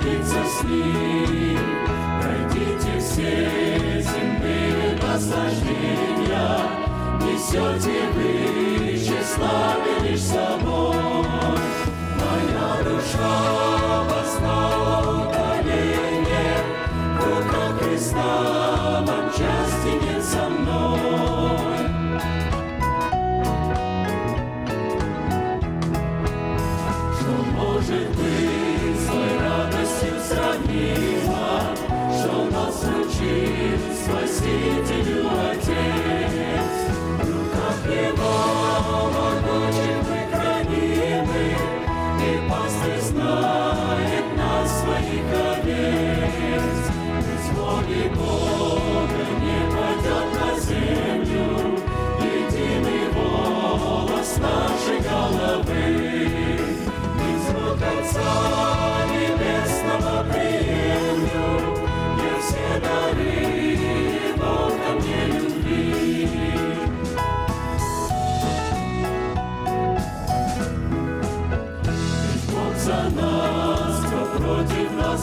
сходится с ним. Пройдите все земные наслаждения, несете вы тщеславие лишь собой. Моя душа познала утоление в руках Христа, мчась City.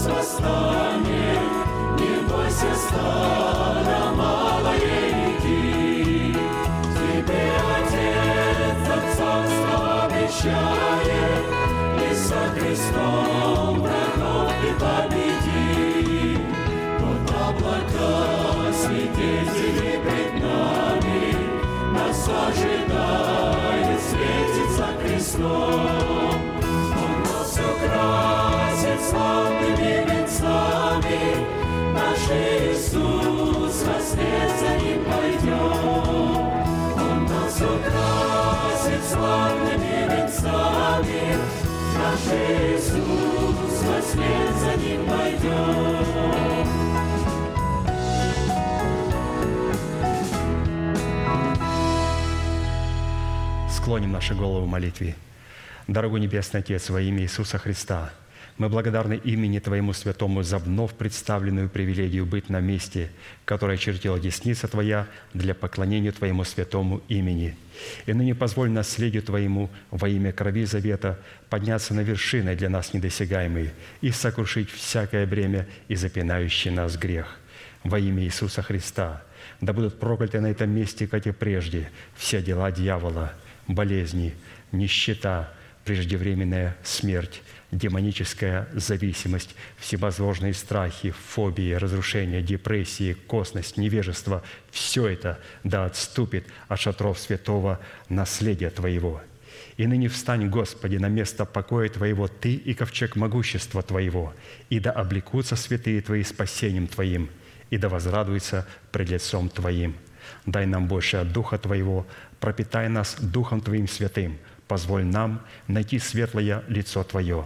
солнце не бойся стана малой реки. Тебе Отец от обещает, и со Христом врагов ты победи. Вот облака свидетели пред нами, нас ожидает, светится крестом. Он нас украсит славой, Склоним наши головы в молитве. Дорогой Небесный Отец, во имя Иисуса Христа, мы благодарны имени Твоему Святому за вновь представленную привилегию быть на месте, которое чертила десница Твоя для поклонения Твоему святому имени. И ныне позволь наследию Твоему во имя крови завета подняться на вершины для нас недосягаемые и сокрушить всякое бремя и запинающий нас грех. Во имя Иисуса Христа да будут прокляты на этом месте, как и прежде, все дела дьявола, болезни, нищета, преждевременная смерть, демоническая зависимость, всевозможные страхи, фобии, разрушения, депрессии, косность, невежество – все это да отступит от шатров святого наследия Твоего. И ныне встань, Господи, на место покоя Твоего Ты и ковчег могущества Твоего, и да облекутся святые Твои спасением Твоим, и да возрадуются пред лицом Твоим. Дай нам больше от Духа Твоего, пропитай нас Духом Твоим святым – позволь нам найти светлое лицо Твое.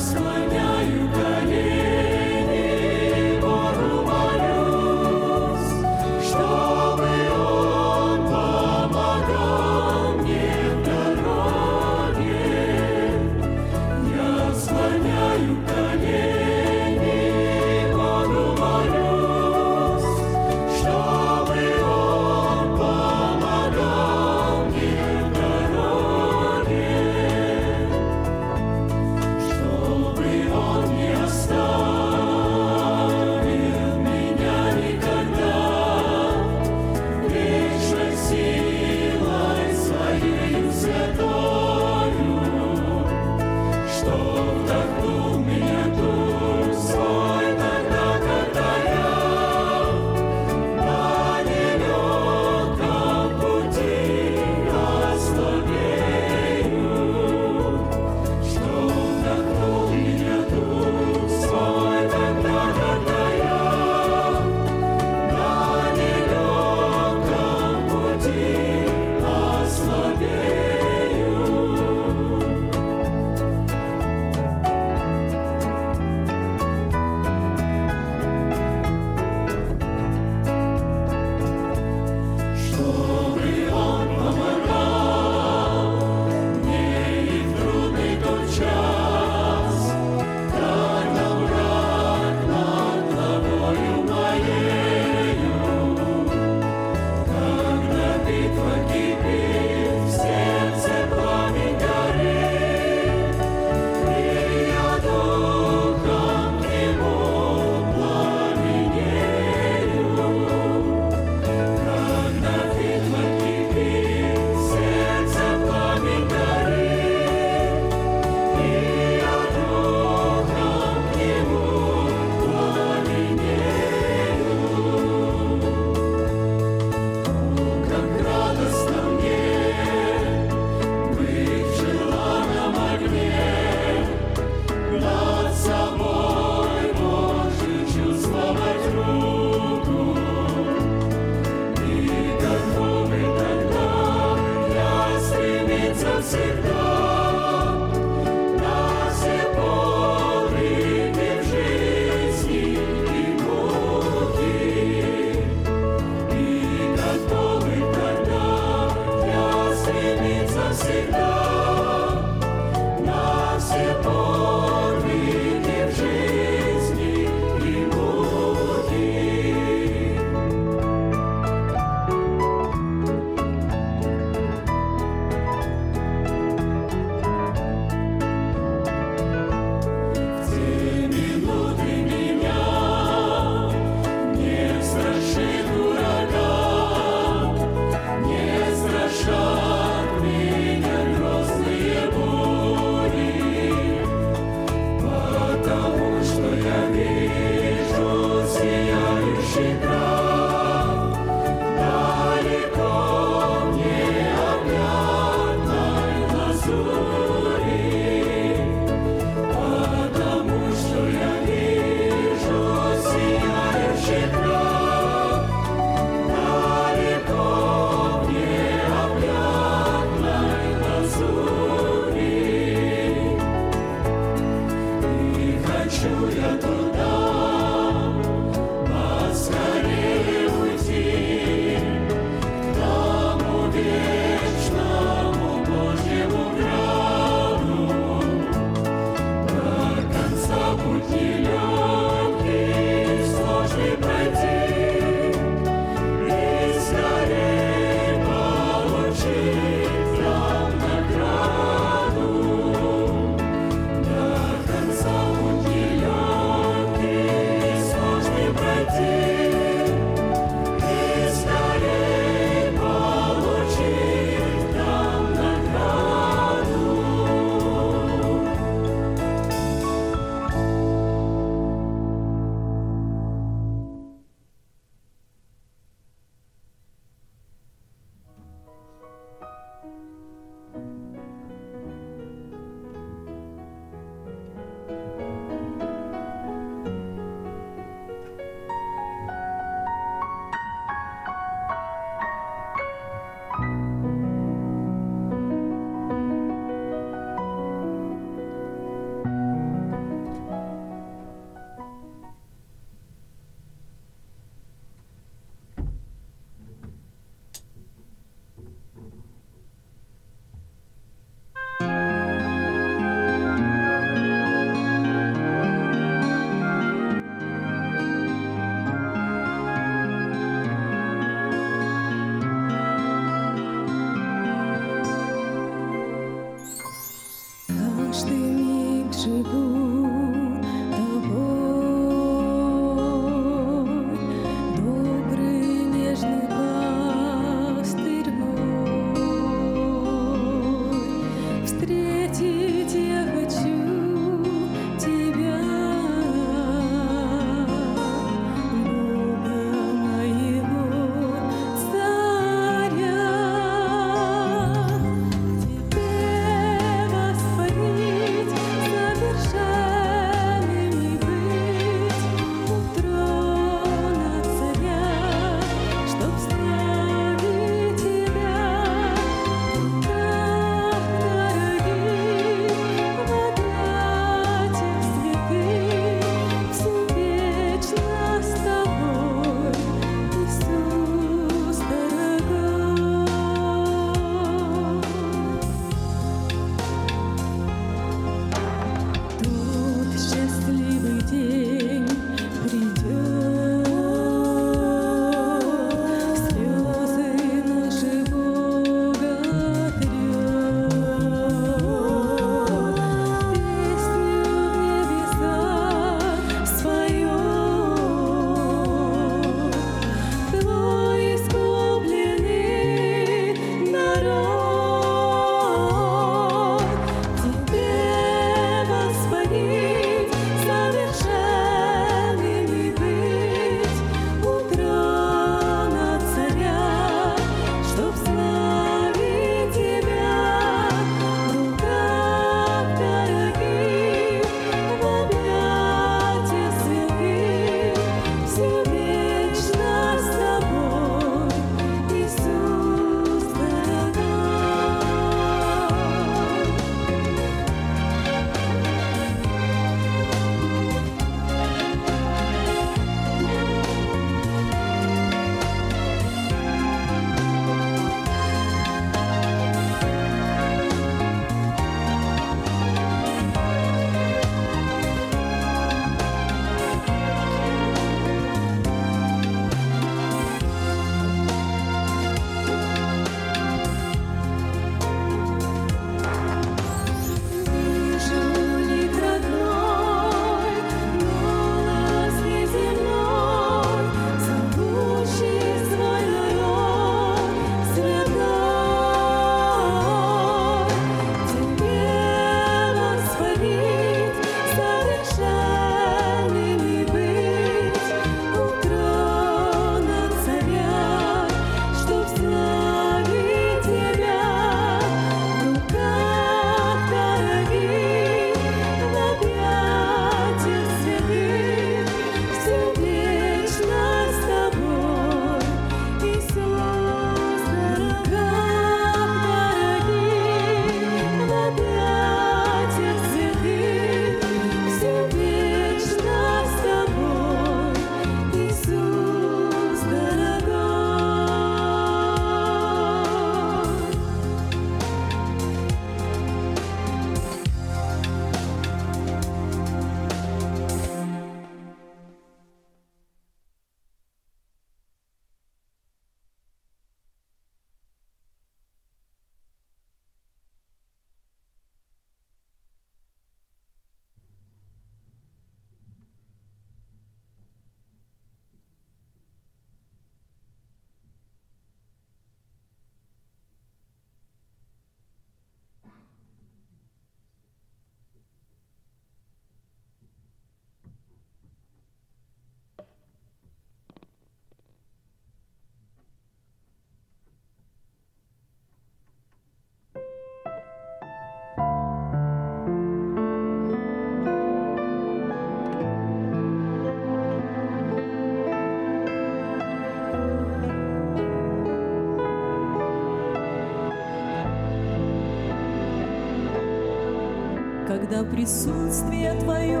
Присутствие Твое,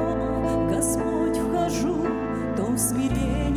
Господь, вхожу, То в смирение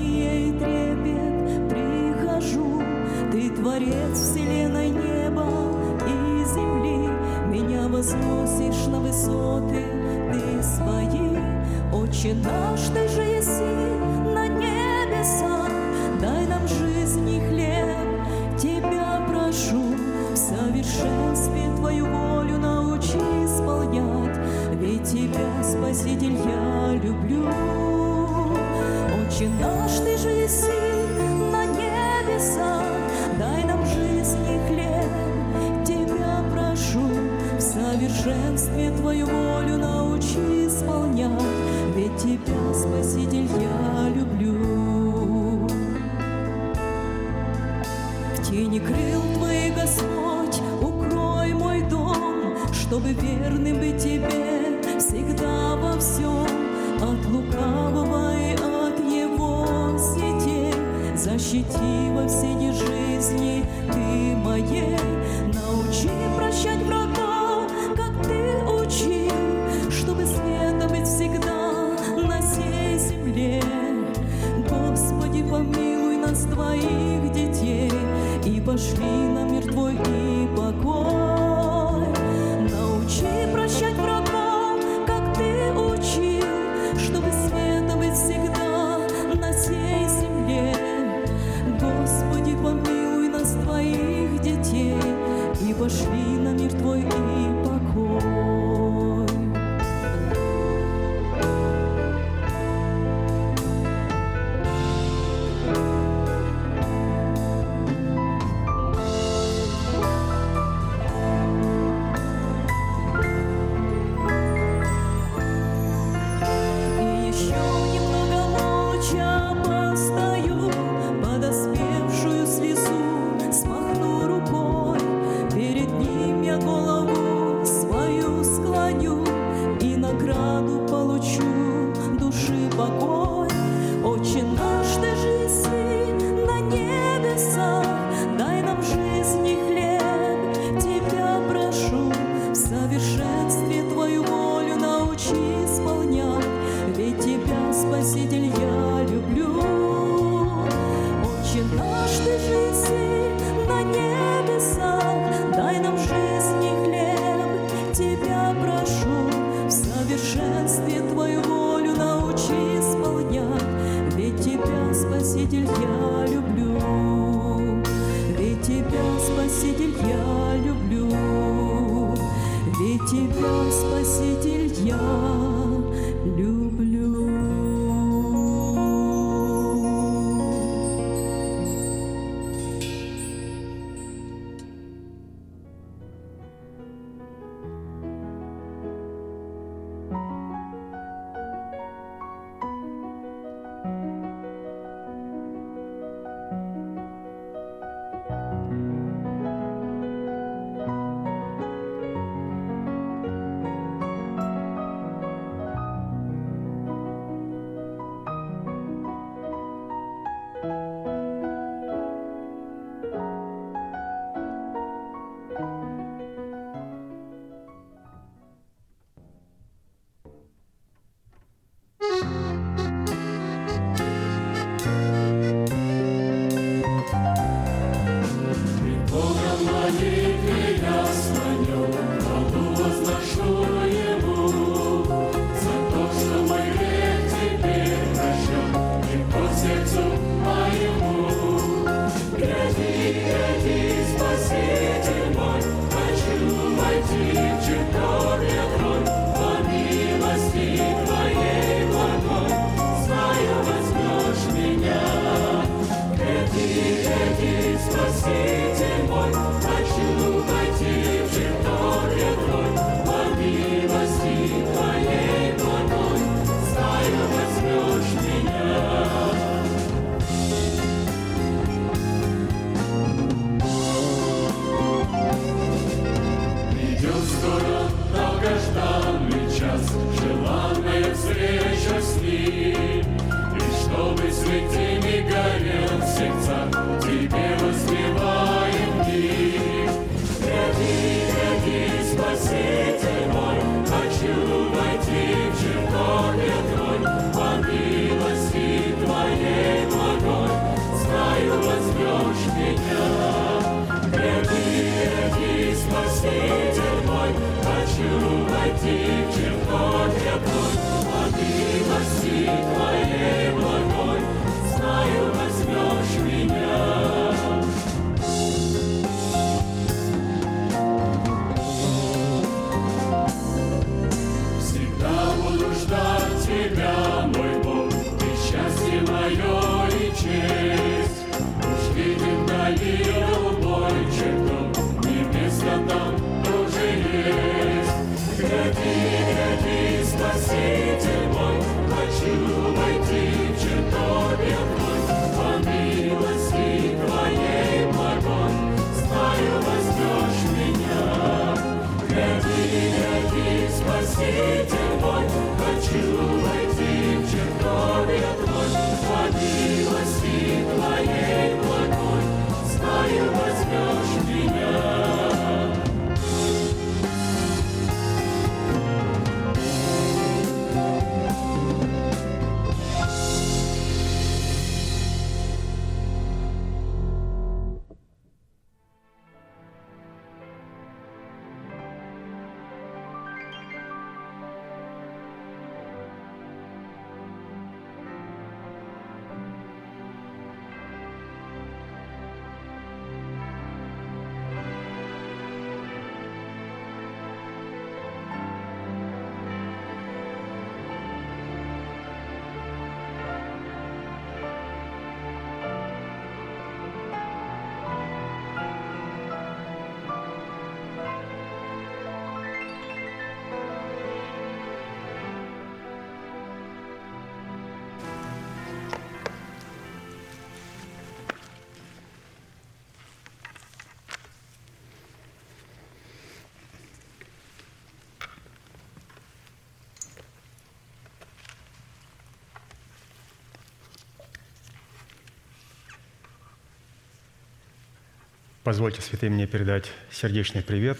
Позвольте, святым, мне передать сердечный привет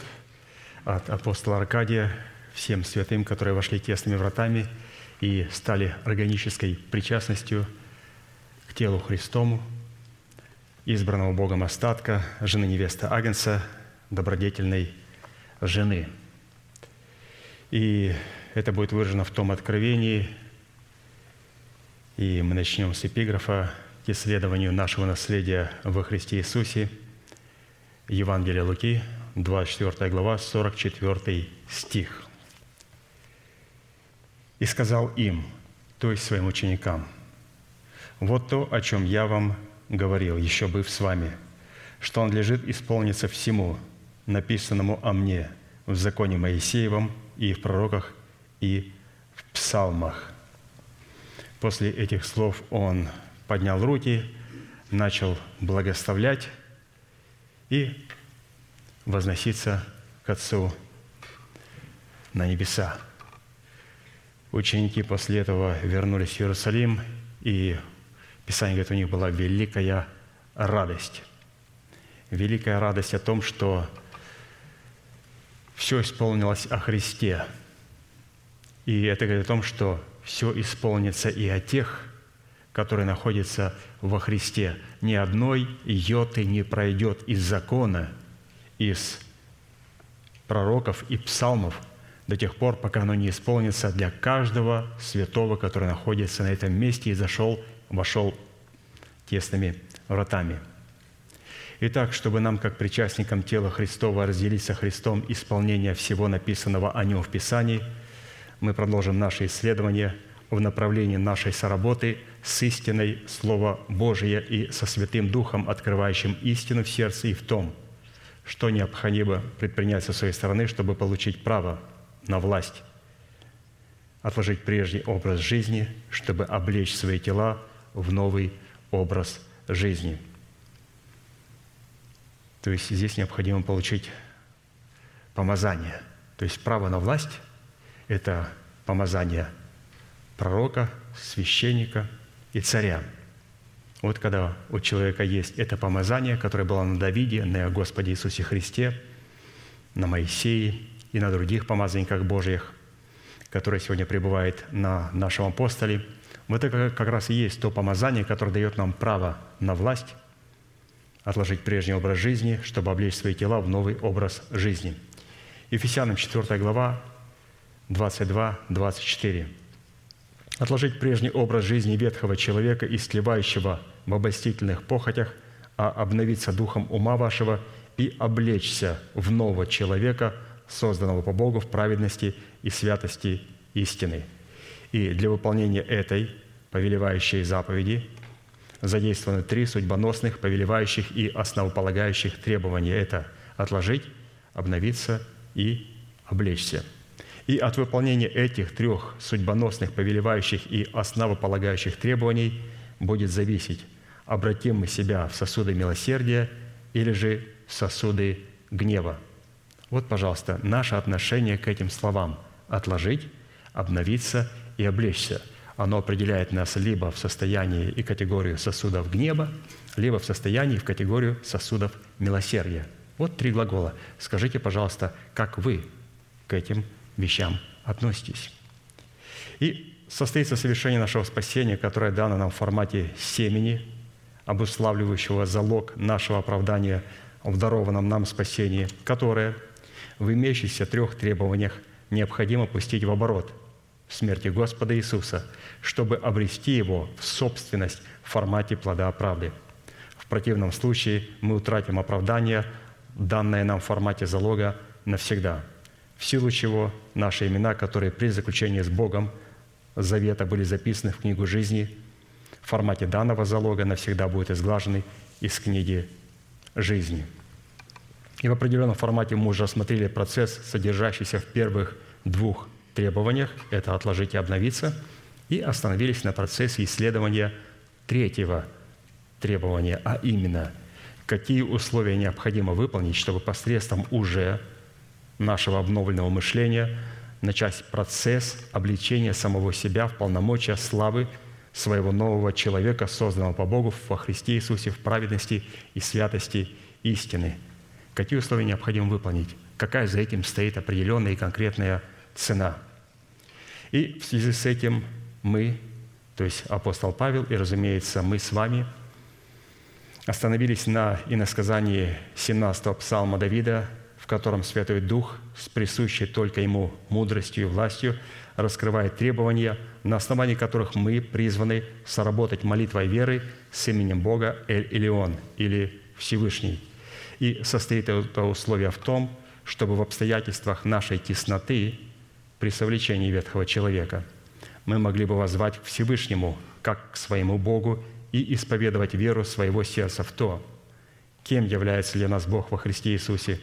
от апостола Аркадия всем святым, которые вошли тесными вратами и стали органической причастностью к телу Христому, избранного Богом остатка, жены невесты Агнца, добродетельной жены. И это будет выражено в том откровении, и мы начнем с эпиграфа к исследованию нашего наследия во Христе Иисусе – Евангелие Луки, 24 глава, 44 стих. «И сказал им, то есть своим ученикам, «Вот то, о чем я вам говорил, еще быв с вами, что он лежит исполниться всему, написанному о мне в законе Моисеевом и в пророках и в псалмах». После этих слов он поднял руки, начал благословлять, и возноситься к Отцу на небеса. Ученики после этого вернулись в Иерусалим, и Писание говорит, у них была великая радость. Великая радость о том, что все исполнилось о Христе. И это говорит о том, что все исполнится и о тех, которые находятся во Христе. Ни одной йоты не пройдет из закона, из пророков и псалмов до тех пор, пока оно не исполнится для каждого святого, который находится на этом месте и зашел, вошел тесными вратами. Итак, чтобы нам, как причастникам тела Христова, разделить со Христом исполнение всего написанного о Нем в Писании, мы продолжим наше исследование – в направлении нашей соработы с истиной Слова Божия и со Святым Духом, открывающим истину в сердце и в том, что необходимо предпринять со своей стороны, чтобы получить право на власть, отложить прежний образ жизни, чтобы облечь свои тела в новый образ жизни. То есть здесь необходимо получить помазание. То есть право на власть – это помазание – пророка, священника и царя. Вот когда у человека есть это помазание, которое было на Давиде, на Господе Иисусе Христе, на Моисее и на других помазанниках Божьих, которые сегодня пребывают на нашем апостоле, вот это как раз и есть то помазание, которое дает нам право на власть, отложить прежний образ жизни, чтобы облечь свои тела в новый образ жизни. Ефесянам 4 глава, 22-24 отложить прежний образ жизни ветхого человека, истлевающего в обольстительных похотях, а обновиться духом ума вашего и облечься в нового человека, созданного по Богу в праведности и святости истины. И для выполнения этой повелевающей заповеди задействованы три судьбоносных, повелевающих и основополагающих требования. Это отложить, обновиться и облечься. И от выполнения этих трех судьбоносных, повелевающих и основополагающих требований будет зависеть, обратим мы себя в сосуды милосердия или же в сосуды гнева. Вот, пожалуйста, наше отношение к этим словам – отложить, обновиться и облечься. Оно определяет нас либо в состоянии и категорию сосудов гнева, либо в состоянии в категорию сосудов милосердия. Вот три глагола. Скажите, пожалуйста, как вы к этим вещам относитесь? И состоится совершение нашего спасения, которое дано нам в формате семени, обуславливающего залог нашего оправдания в дарованном нам спасении, которое в имеющихся трех требованиях необходимо пустить в оборот в смерти Господа Иисуса, чтобы обрести его в собственность в формате плода правды. В противном случае мы утратим оправдание, данное нам в формате залога навсегда, в силу чего наши имена, которые при заключении с Богом завета были записаны в книгу жизни – в формате данного залога навсегда будет изглажены из книги жизни. И в определенном формате мы уже рассмотрели процесс, содержащийся в первых двух требованиях – это «отложить и обновиться», и остановились на процессе исследования третьего требования, а именно, какие условия необходимо выполнить, чтобы посредством уже нашего обновленного мышления начать процесс обличения самого себя в полномочия славы своего нового человека, созданного по Богу во Христе Иисусе в праведности и святости истины. Какие условия необходимо выполнить? Какая за этим стоит определенная и конкретная цена? И в связи с этим мы, то есть апостол Павел и, разумеется, мы с вами остановились на иносказании 17-го псалма Давида, в котором Святой Дух с присущей только Ему мудростью и властью раскрывает требования – на основании которых мы призваны соработать молитвой веры с именем Бога Эль-Илион или Всевышний. И состоит это условие в том, чтобы в обстоятельствах нашей тесноты при совлечении ветхого человека мы могли бы возвать к Всевышнему, как к своему Богу, и исповедовать веру своего сердца в то, кем является для нас Бог во Христе Иисусе,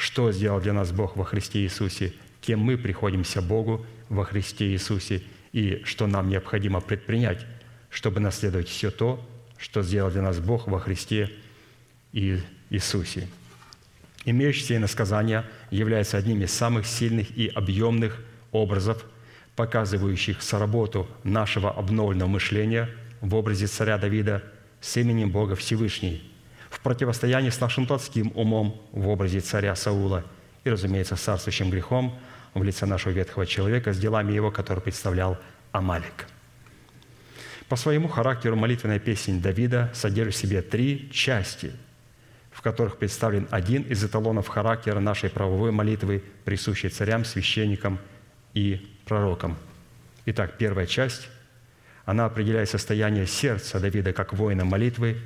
что сделал для нас Бог во Христе Иисусе, кем мы приходимся Богу во Христе Иисусе – и что нам необходимо предпринять, чтобы наследовать все то, что сделал для нас Бог во Христе и Иисусе. Имеющиеся иносказания являются одним из самых сильных и объемных образов, показывающих соработу нашего обновленного мышления в образе царя Давида с именем Бога Всевышний, в противостоянии с нашим плотским умом в образе царя Саула и, разумеется, с царствующим грехом – в лице нашего ветхого человека с делами его, который представлял Амалик. По своему характеру молитвенная песня Давида содержит в себе три части, в которых представлен один из эталонов характера нашей правовой молитвы, присущей царям, священникам и пророкам. Итак, первая часть, она определяет состояние сердца Давида как воина молитвы,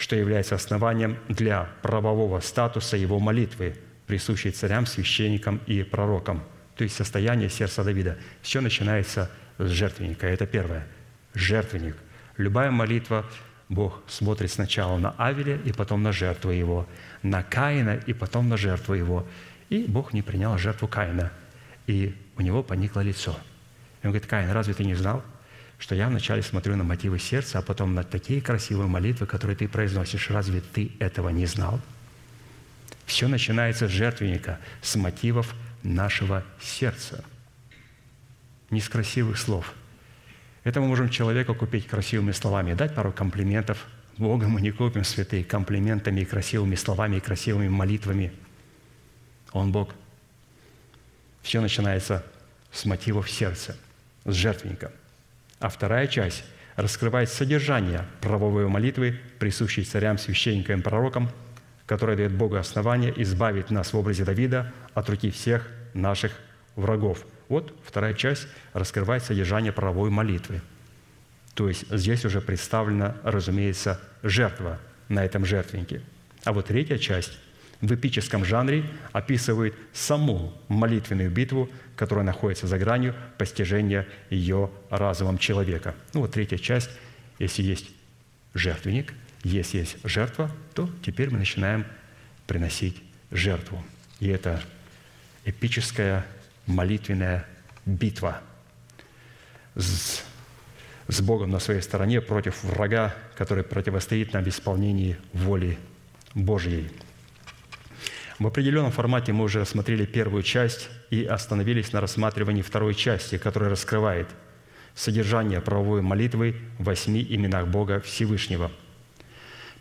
что является основанием для правового статуса его молитвы – присущий царям, священникам и пророкам, то есть состояние сердца Давида. Все начинается с жертвенника. Это первое. Жертвенник. Любая молитва, Бог смотрит сначала на Авеля и потом на жертву его, на Каина и потом на жертву его. И Бог не принял жертву Каина. И у него поникло лицо. И он говорит, Каин, разве ты не знал, что я вначале смотрю на мотивы сердца, а потом на такие красивые молитвы, которые ты произносишь. Разве ты этого не знал? Все начинается с жертвенника, с мотивов нашего сердца, не с красивых слов. Это мы можем человека купить красивыми словами, дать пару комплиментов. Бога мы не купим святые комплиментами и красивыми словами, и красивыми молитвами. Он Бог. Все начинается с мотивов сердца, с жертвенника. А вторая часть раскрывает содержание правовой молитвы, присущей царям, священникам и пророкам – которое дает Богу основание избавить нас в образе Давида от руки всех наших врагов. Вот вторая часть раскрывает содержание правовой молитвы. То есть здесь уже представлена, разумеется, жертва на этом жертвеннике. А вот третья часть в эпическом жанре описывает саму молитвенную битву, которая находится за гранью постижения ее разумом человека. Ну вот третья часть, если есть жертвенник – если есть жертва, то теперь мы начинаем приносить жертву. И это эпическая молитвенная битва с, с Богом на своей стороне против врага, который противостоит нам в исполнении воли Божьей. В определенном формате мы уже рассмотрели первую часть и остановились на рассматривании второй части, которая раскрывает содержание правовой молитвы в восьми именах Бога Всевышнего.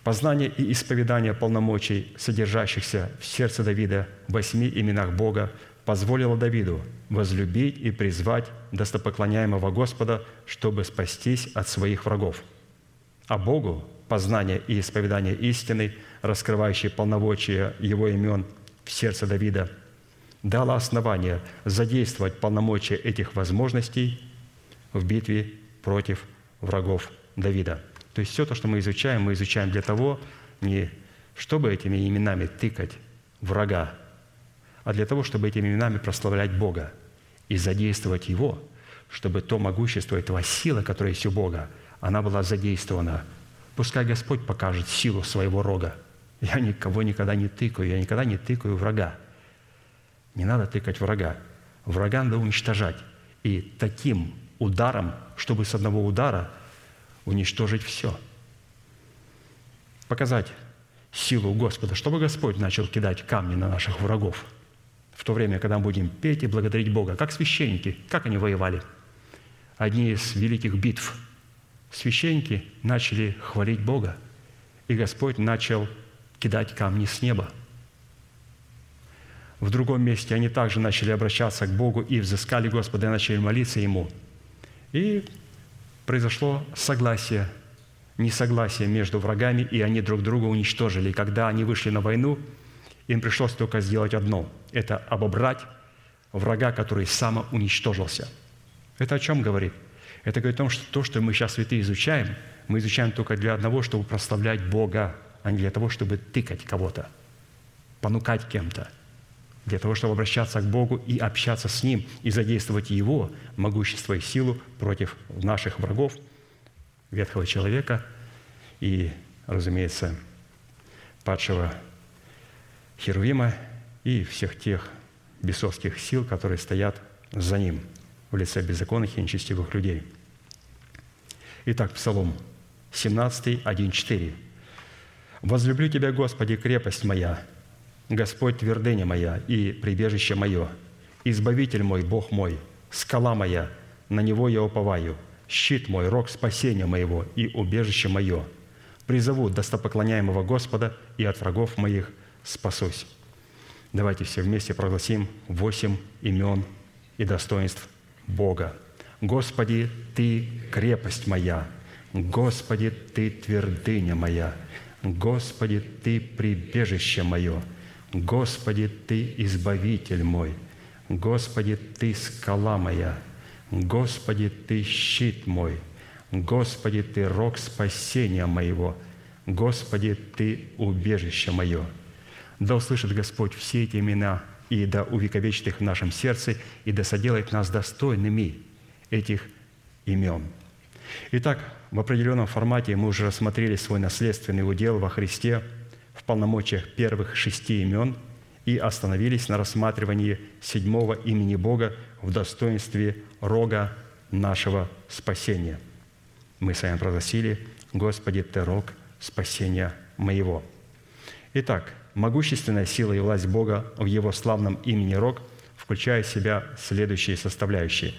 Познание и исповедание полномочий, содержащихся в сердце Давида в восьми именах Бога, позволило Давиду возлюбить и призвать достопоклоняемого Господа, чтобы спастись от своих врагов. А Богу познание и исповедание истины, раскрывающие полномочия Его имен в сердце Давида, дало основание задействовать полномочия этих возможностей в битве против врагов Давида. То есть все то, что мы изучаем, мы изучаем для того, не чтобы этими именами тыкать врага, а для того, чтобы этими именами прославлять Бога и задействовать Его, чтобы то могущество, этого сила, которая есть у Бога, она была задействована. Пускай Господь покажет силу своего рога. Я никого никогда не тыкаю, я никогда не тыкаю врага. Не надо тыкать врага. Врага надо уничтожать. И таким ударом, чтобы с одного удара уничтожить все. Показать силу Господа, чтобы Господь начал кидать камни на наших врагов. В то время, когда мы будем петь и благодарить Бога, как священники, как они воевали. Одни из великих битв. Священники начали хвалить Бога, и Господь начал кидать камни с неба. В другом месте они также начали обращаться к Богу и взыскали Господа, и начали молиться Ему. И произошло согласие, несогласие между врагами, и они друг друга уничтожили. И когда они вышли на войну, им пришлось только сделать одно – это обобрать врага, который самоуничтожился. Это о чем говорит? Это говорит о том, что то, что мы сейчас святые изучаем, мы изучаем только для одного, чтобы прославлять Бога, а не для того, чтобы тыкать кого-то, понукать кем-то – для того, чтобы обращаться к Богу и общаться с Ним, и задействовать Его могущество и силу против наших врагов, ветхого человека и, разумеется, падшего Херувима и всех тех бесовских сил, которые стоят за ним в лице беззаконных и нечестивых людей. Итак, Псалом 17, 1, 4. «Возлюблю Тебя, Господи, крепость моя, Господь твердыня моя и прибежище мое, Избавитель мой, Бог мой, скала моя, на Него я уповаю, щит мой, рог спасения моего и убежище мое. Призову достопоклоняемого Господа, и от врагов моих спасусь». Давайте все вместе прогласим восемь имен и достоинств Бога. «Господи, Ты крепость моя, Господи, Ты твердыня моя, Господи, Ты прибежище мое, Господи, Ты избавитель мой, Господи, Ты скала моя, Господи, Ты щит мой, Господи, Ты рог спасения моего, Господи, Ты убежище мое. Да услышит Господь все эти имена и да увековечит их в нашем сердце, и да соделает нас достойными этих имен. Итак, в определенном формате мы уже рассмотрели свой наследственный удел во Христе – в полномочиях первых шести имен и остановились на рассматривании седьмого имени Бога в достоинстве рога нашего спасения. Мы с вами прогласили «Господи, Ты рог спасения моего». Итак, могущественная сила и власть Бога в Его славном имени Рог включает в себя следующие составляющие.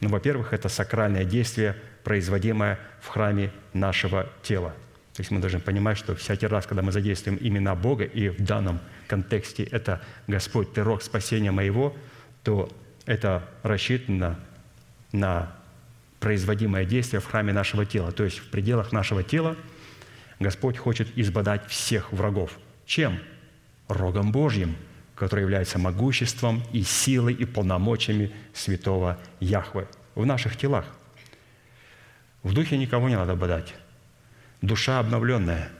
Ну, во-первых, это сакральное действие, производимое в храме нашего тела – то есть мы должны понимать, что всякий раз, когда мы задействуем имена Бога, и в данном контексте это «Господь, Ты рог спасения моего», то это рассчитано на производимое действие в храме нашего тела. То есть в пределах нашего тела Господь хочет избодать всех врагов. Чем? Рогом Божьим, который является могуществом и силой и полномочиями святого Яхвы в наших телах. В духе никого не надо бодать душа обновленная.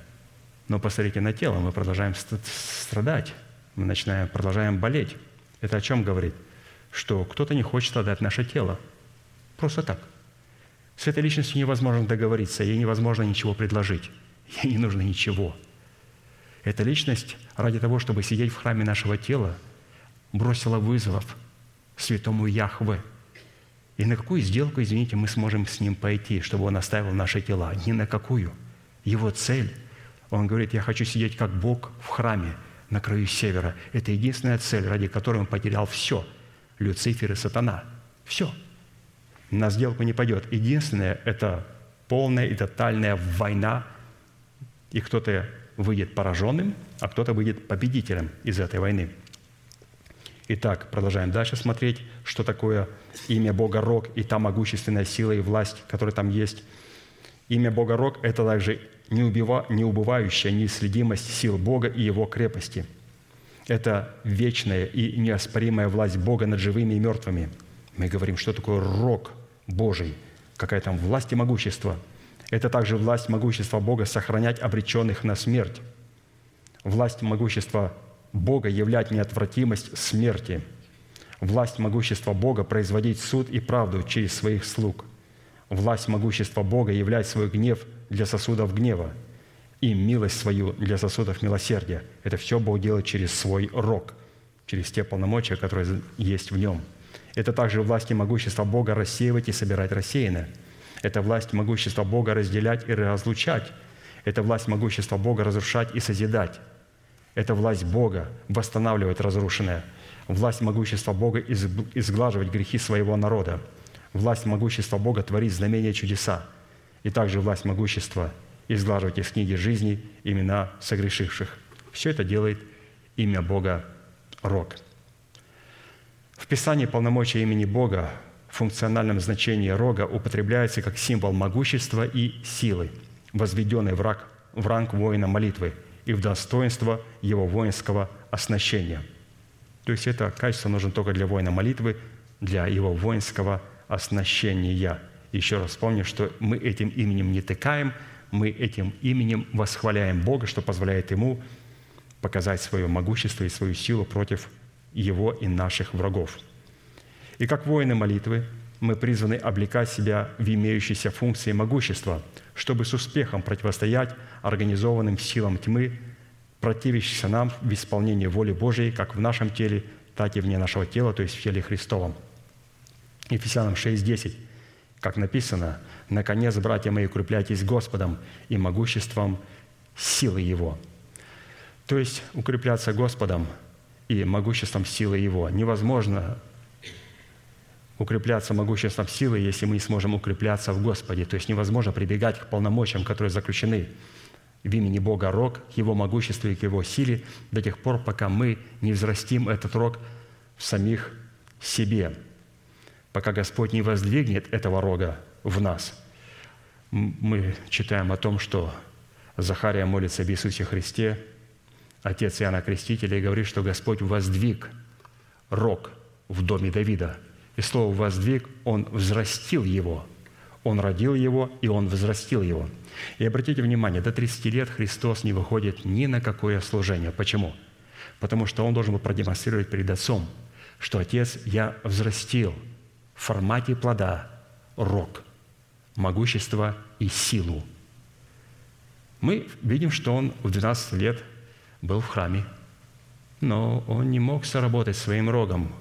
Но посмотрите на тело, мы продолжаем страдать, мы начинаем, продолжаем болеть. Это о чем говорит? Что кто-то не хочет отдать наше тело. Просто так. С этой личностью невозможно договориться, ей невозможно ничего предложить. Ей не нужно ничего. Эта личность ради того, чтобы сидеть в храме нашего тела, бросила вызов святому Яхве. И на какую сделку, извините, мы сможем с Ним пойти, чтобы Он оставил наши тела? Ни на какую. Его цель, Он говорит, я хочу сидеть как Бог в храме на краю севера. Это единственная цель, ради которой Он потерял все. Люцифер и сатана. Все. На сделку не пойдет. Единственное – это полная и тотальная война, и кто-то выйдет пораженным, а кто-то выйдет победителем из этой войны. Итак, продолжаем дальше смотреть, что такое имя Бога Рог и та могущественная сила и власть, которая там есть. Имя Бога Рог – это также неубывающая неисследимость сил Бога и Его крепости. Это вечная и неоспоримая власть Бога над живыми и мертвыми. Мы говорим, что такое Рог Божий, какая там власть и могущество. Это также власть могущества Бога сохранять обреченных на смерть. Власть могущества Бога являть неотвратимость смерти, власть могущества Бога производить суд и правду через своих слуг, власть могущества Бога являть свой гнев для сосудов гнева и милость свою для сосудов милосердия. Это все Бог делает через свой рог, через те полномочия, которые есть в нем. Это также власть и могущество Бога рассеивать и собирать рассеянное. Это власть могущества Бога разделять и разлучать. Это власть могущества Бога разрушать и созидать. Это власть Бога восстанавливать разрушенное. Власть могущества Бога изглаживать грехи своего народа. Власть могущества Бога творить знамения чудеса. И также власть могущества изглаживать из книги жизни имена согрешивших. Все это делает имя Бога Рог. В Писании полномочия имени Бога в функциональном значении рога употребляется как символ могущества и силы, возведенный в, рак, в ранг воина молитвы – и в достоинство его воинского оснащения. То есть это качество нужно только для воина молитвы, для его воинского оснащения. Еще раз помню, что мы этим именем не тыкаем, мы этим именем восхваляем Бога, что позволяет Ему показать свое могущество и свою силу против Его и наших врагов. И как воины молитвы мы призваны облекать себя в имеющиеся функции могущества, чтобы с успехом противостоять организованным силам тьмы, противящихся нам в исполнении воли Божией, как в нашем теле, так и вне нашего тела, то есть в теле Христовом. Ефесянам 6:10, как написано, «Наконец, братья мои, укрепляйтесь Господом и могуществом силы Его». То есть укрепляться Господом и могуществом силы Его невозможно укрепляться могуществом силы, если мы не сможем укрепляться в Господе. То есть невозможно прибегать к полномочиям, которые заключены в имени Бога Рог, к Его могуществу и к Его силе до тех пор, пока мы не взрастим этот рог в самих себе, пока Господь не воздвигнет этого рога в нас. Мы читаем о том, что Захария молится об Иисусе Христе, отец Иоанна Крестителя, и говорит, что Господь воздвиг рог в доме Давида – и слово «воздвиг» Он взрастил его. Он родил его, и Он взрастил его. И обратите внимание, до 30 лет Христос не выходит ни на какое служение. Почему? Потому что Он должен был продемонстрировать перед Отцом, что Отец, я взрастил в формате плода рог, могущество и силу. Мы видим, что он в 12 лет был в храме, но он не мог соработать своим рогом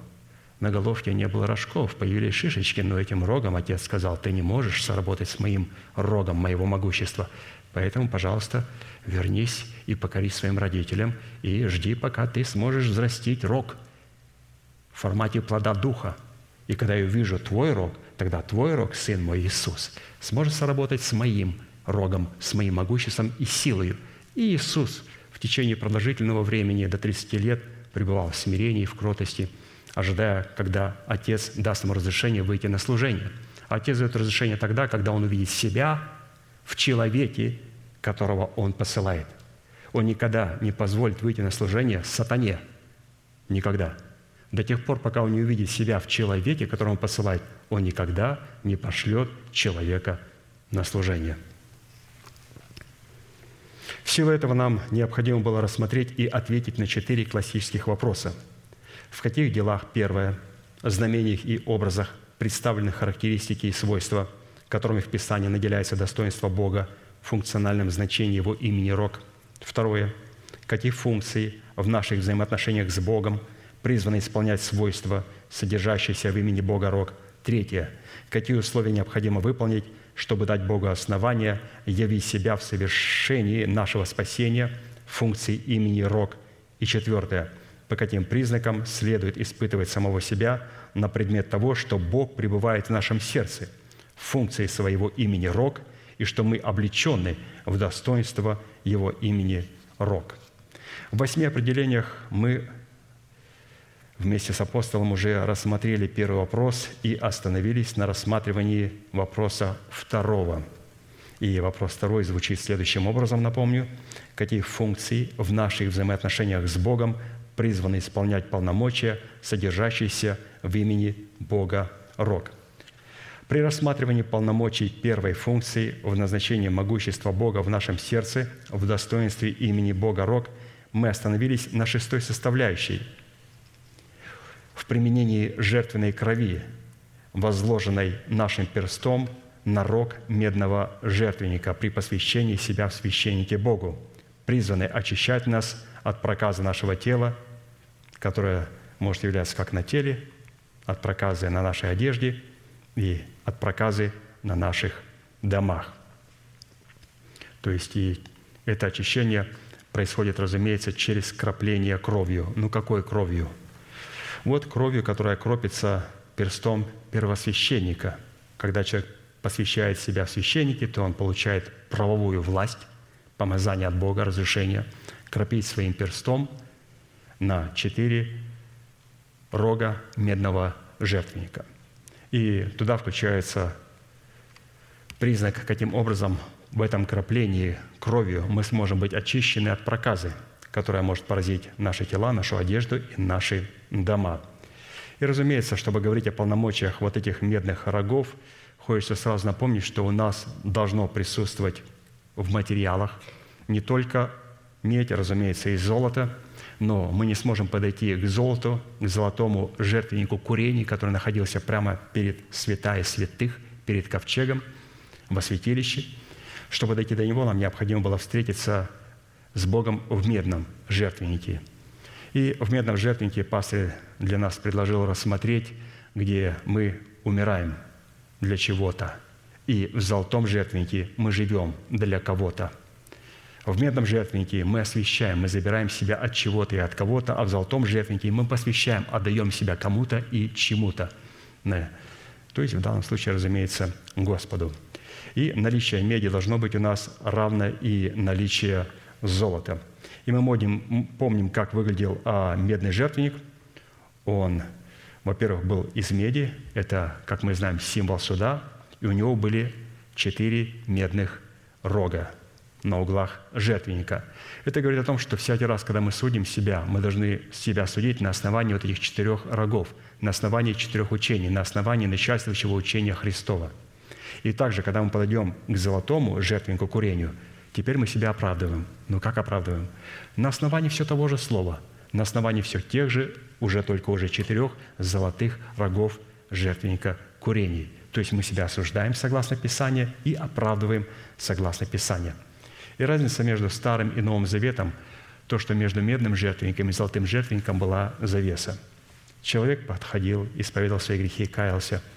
на головке не было рожков, появились шишечки, но этим рогом отец сказал, ты не можешь сработать с моим рогом, моего могущества. Поэтому, пожалуйста, вернись и покорись своим родителям и жди, пока ты сможешь взрастить рог в формате плода Духа. И когда я увижу твой рог, тогда твой рог, Сын мой Иисус, сможет сработать с моим рогом, с моим могуществом и силой. И Иисус в течение продолжительного времени, до 30 лет, пребывал в смирении, в кротости – ожидая, когда Отец даст ему разрешение выйти на служение. Отец дает разрешение тогда, когда он увидит себя в человеке, которого он посылает. Он никогда не позволит выйти на служение сатане. Никогда. До тех пор, пока он не увидит себя в человеке, которого он посылает, он никогда не пошлет человека на служение. В силу этого нам необходимо было рассмотреть и ответить на четыре классических вопроса – в каких делах первое, знамениях и образах представлены характеристики и свойства, которыми в Писании наделяется достоинство Бога в функциональном значении Его имени Рог. Второе, какие функции в наших взаимоотношениях с Богом призваны исполнять свойства, содержащиеся в имени Бога Рог. Третье. Какие условия необходимо выполнить, чтобы дать Богу основание явить себя в совершении нашего спасения, функции имени Рог. И четвертое. По каким признакам следует испытывать самого себя на предмет того, что Бог пребывает в нашем сердце, функции своего имени Рог, и что мы облечены в достоинство Его имени Рог. В восьми определениях мы вместе с апостолом уже рассмотрели первый вопрос и остановились на рассматривании вопроса второго. И вопрос второй звучит следующим образом, напомню. Какие функции в наших взаимоотношениях с Богом призваны исполнять полномочия, содержащиеся в имени Бога Рог? При рассматривании полномочий первой функции в назначении могущества Бога в нашем сердце в достоинстве имени Бога Рог – мы остановились на шестой составляющей в применении жертвенной крови, возложенной нашим перстом на рог медного жертвенника при посвящении себя в священнике Богу, призванной очищать нас от проказа нашего тела, которое может являться как на теле, от проказы на нашей одежде и от проказы на наших домах. То есть и это очищение – происходит, разумеется, через крапление кровью. Ну какой кровью? Вот кровью, которая кропится перстом первосвященника. Когда человек посвящает себя в священники, то он получает правовую власть, помазание от Бога, разрешение, кропить своим перстом на четыре рога медного жертвенника. И туда включается признак, каким образом в этом краплении кровью мы сможем быть очищены от проказы, которая может поразить наши тела, нашу одежду и наши дома. И, разумеется, чтобы говорить о полномочиях вот этих медных рогов, хочется сразу напомнить, что у нас должно присутствовать в материалах не только медь, разумеется, и золото, но мы не сможем подойти к золоту, к золотому жертвеннику курений, который находился прямо перед святая святых, перед ковчегом во святилище – чтобы дойти до Него, нам необходимо было встретиться с Богом в медном жертвеннике. И в медном жертвеннике пастор для нас предложил рассмотреть, где мы умираем для чего-то, и в золотом жертвеннике мы живем для кого-то. В медном жертвеннике мы освящаем, мы забираем себя от чего-то и от кого-то, а в золотом жертвеннике мы посвящаем, отдаем себя кому-то и чему-то. То есть в данном случае, разумеется, Господу – и наличие меди должно быть у нас равно и наличие золота. И мы помним, помним как выглядел а, медный жертвенник. Он, во-первых, был из меди, это, как мы знаем, символ суда, и у него были четыре медных рога на углах жертвенника. Это говорит о том, что всякий раз, когда мы судим себя, мы должны себя судить на основании вот этих четырех рогов, на основании четырех учений, на основании начальствующего учения Христова – и также, когда мы подойдем к золотому жертвеннику курению, теперь мы себя оправдываем. Ну как оправдываем? На основании все того же слова, на основании всех тех же, уже только уже четырех золотых рогов жертвенника курений. То есть мы себя осуждаем согласно Писанию и оправдываем согласно Писанию. И разница между Старым и Новым Заветом, то, что между медным жертвенником и золотым жертвенником была завеса. Человек подходил, исповедал свои грехи, каялся –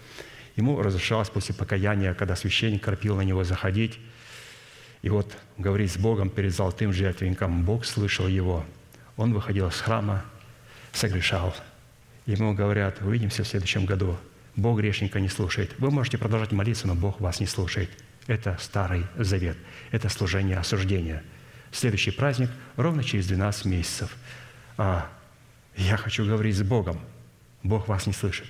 Ему разрешалось после покаяния, когда священник кропил на него заходить, и вот говорить с Богом перед золотым жертвенником. Бог слышал его. Он выходил из храма, согрешал. Ему говорят, увидимся в следующем году. Бог грешника не слушает. Вы можете продолжать молиться, но Бог вас не слушает. Это Старый Завет. Это служение осуждения. Следующий праздник ровно через 12 месяцев. А я хочу говорить с Богом. Бог вас не слышит.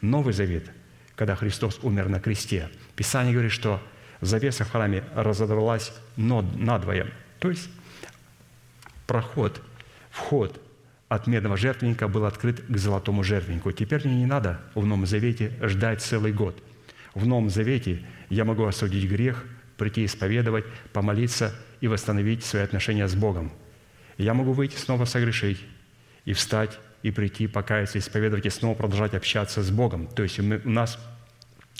Новый Завет – когда Христос умер на кресте. Писание говорит, что завеса в храме разодралась надвое. То есть проход, вход от медного жертвенника был открыт к золотому жертвеннику. Теперь мне не надо в Новом Завете ждать целый год. В Новом Завете я могу осудить грех, прийти исповедовать, помолиться и восстановить свои отношения с Богом. Я могу выйти снова согрешить и встать и прийти, покаяться, исповедовать и снова продолжать общаться с Богом. То есть у нас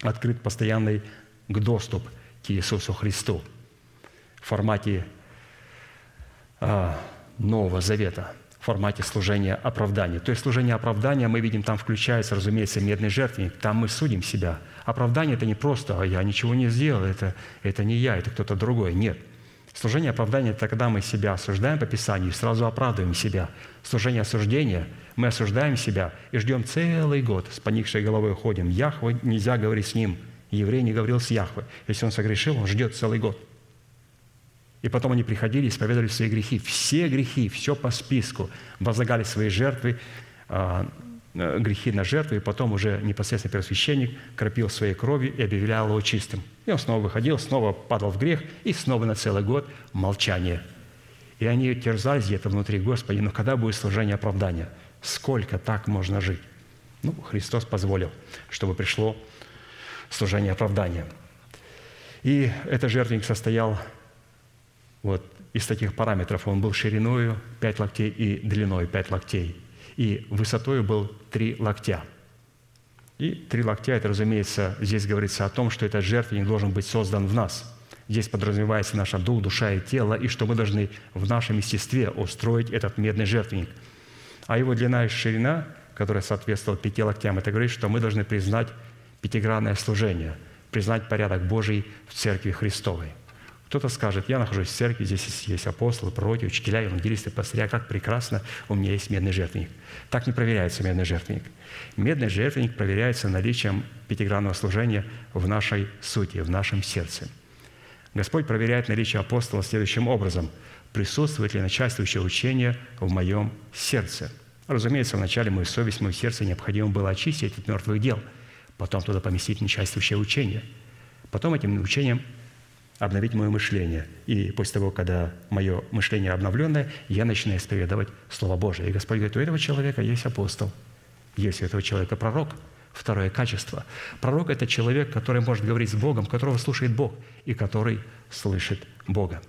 открыт постоянный доступ к Иисусу Христу в формате а, Нового Завета. Формате служения оправдания. То есть служение оправдания, мы видим, там включается, разумеется, медный жертвенник, там мы судим себя. Оправдание – это не просто «а я ничего не сделал, это, это не я, это кто-то другой». Нет. Служение оправдания – это когда мы себя осуждаем по Писанию и сразу оправдываем себя. Служение осуждения – мы осуждаем себя и ждем целый год, с поникшей головой ходим. Яхве нельзя говорить с ним. Еврей не говорил с Яхве. Если он согрешил, он ждет целый год – и потом они приходили исповедовали свои грехи. Все грехи, все по списку. Возлагали свои жертвы, а, э, грехи на жертву, и потом уже непосредственно первосвященник кропил своей кровью и объявлял его чистым. И он снова выходил, снова падал в грех, и снова на целый год молчание. И они терзались где-то внутри, Господи, но когда будет служение оправдания? Сколько так можно жить? Ну, Христос позволил, чтобы пришло служение оправдания. И этот жертвенник состоял вот из таких параметров он был шириною 5 локтей и длиной 5 локтей. И высотой был 3 локтя. И три локтя, это, разумеется, здесь говорится о том, что этот жертвенник должен быть создан в нас. Здесь подразумевается наша дух, душа и тело, и что мы должны в нашем естестве устроить этот медный жертвенник. А его длина и ширина, которая соответствовала пяти локтям, это говорит, что мы должны признать пятигранное служение, признать порядок Божий в Церкви Христовой – кто-то скажет, я нахожусь в церкви, здесь есть апостолы, пророки, учителя, евангелисты, пастыря, как прекрасно, у меня есть медный жертвенник. Так не проверяется медный жертвенник. Медный жертвенник проверяется наличием пятигранного служения в нашей сути, в нашем сердце. Господь проверяет наличие апостола следующим образом. Присутствует ли начальствующее учение в моем сердце? Разумеется, вначале мою совесть, мое сердце необходимо было очистить от мертвых дел, потом туда поместить начальствующее учение. Потом этим учением обновить мое мышление. И после того, когда мое мышление обновленное, я начинаю исповедовать Слово Божие. И Господь говорит, у этого человека есть апостол, есть у этого человека пророк. Второе качество. Пророк – это человек, который может говорить с Богом, которого слушает Бог и который слышит Бога.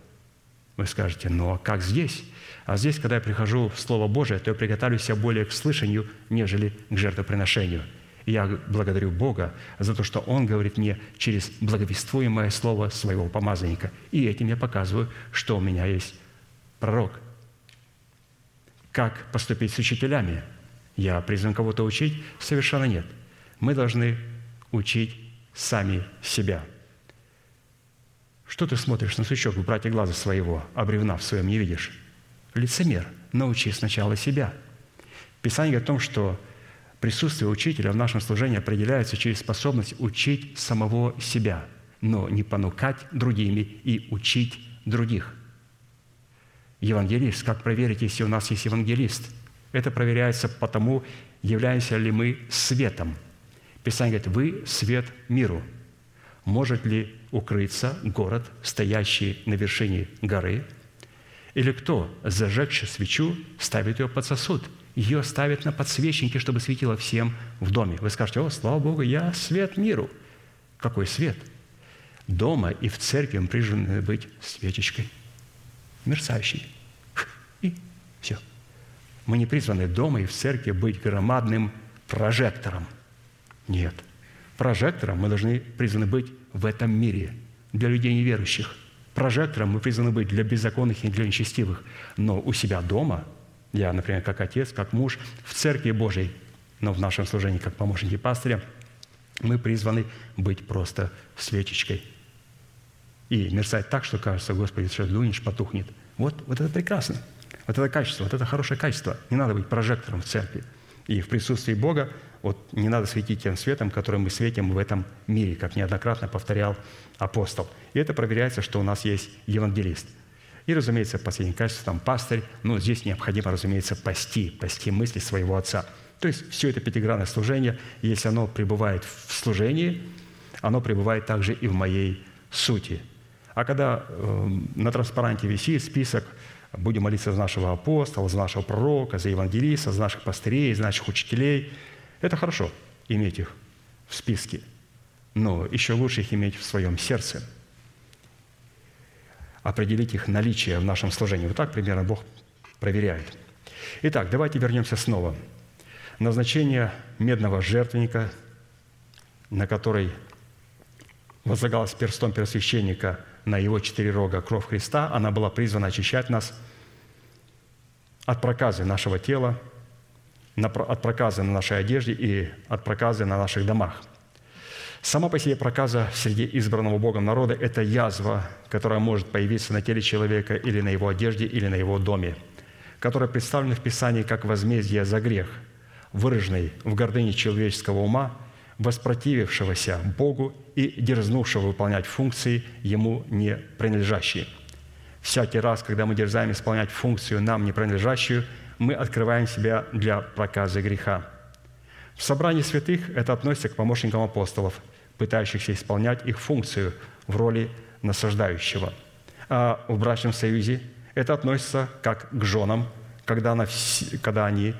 Вы скажете, ну а как здесь? А здесь, когда я прихожу в Слово Божие, то я приготовлюсь более к слышанию, нежели к жертвоприношению – я благодарю Бога за то, что Он говорит мне через благовествуемое слово своего помазанника. И этим я показываю, что у меня есть пророк. Как поступить с учителями? Я призван кого-то учить? Совершенно нет. Мы должны учить сами себя. Что ты смотришь на сучок в брате глаза своего, а бревна в своем не видишь? Лицемер, научи сначала себя. Писание говорит о том, что Присутствие учителя в нашем служении определяется через способность учить самого себя, но не понукать другими и учить других. Евангелист, как проверить, если у нас есть евангелист? Это проверяется потому, являемся ли мы светом. Писание говорит, вы свет миру. Может ли укрыться город, стоящий на вершине горы? Или кто, зажегший свечу, ставит ее под сосуд – ее ставят на подсвечники, чтобы светило всем в доме. Вы скажете, о, слава Богу, я свет миру. Какой свет? Дома и в церкви мы призваны быть свечечкой, мерцающей. И все. Мы не призваны дома и в церкви быть громадным прожектором. Нет. Прожектором мы должны призваны быть в этом мире для людей неверующих. Прожектором мы призваны быть для беззаконных и для нечестивых. Но у себя дома – я, например, как отец, как муж в Церкви Божией, но в нашем служении как помощники пастыря, мы призваны быть просто свечечкой и мерцать так, что кажется, Господи, что дунешь, потухнет. Вот, вот это прекрасно. Вот это качество, вот это хорошее качество. Не надо быть прожектором в церкви. И в присутствии Бога вот не надо светить тем светом, которым мы светим в этом мире, как неоднократно повторял апостол. И это проверяется, что у нас есть евангелист – и, разумеется, последнее качество, там, пастырь, но здесь необходимо, разумеется, пасти, пасти мысли своего отца. То есть все это пятигранное служение, если оно пребывает в служении, оно пребывает также и в моей сути. А когда э, на транспаранте висит список «Будем молиться за нашего апостола, за нашего пророка, за евангелиста, за наших пастырей, за наших учителей», это хорошо иметь их в списке, но еще лучше их иметь в своем сердце – определить их наличие в нашем служении. Вот так примерно Бог проверяет. Итак, давайте вернемся снова. Назначение медного жертвенника, на который возлагалась перстом первосвященника на его четыре рога кровь Христа, она была призвана очищать нас от проказы нашего тела, от проказы на нашей одежде и от проказы на наших домах. Сама по себе проказа среди избранного Богом народа – это язва, которая может появиться на теле человека или на его одежде, или на его доме, которая представлена в Писании как возмездие за грех, выраженный в гордыне человеческого ума, воспротивившегося Богу и дерзнувшего выполнять функции Ему не принадлежащие. Всякий раз, когда мы дерзаем исполнять функцию нам не принадлежащую – мы открываем себя для проказа греха. В собрании святых это относится к помощникам апостолов, пытающихся исполнять их функцию в роли насаждающего. А в брачном союзе это относится как к женам, когда, она, когда они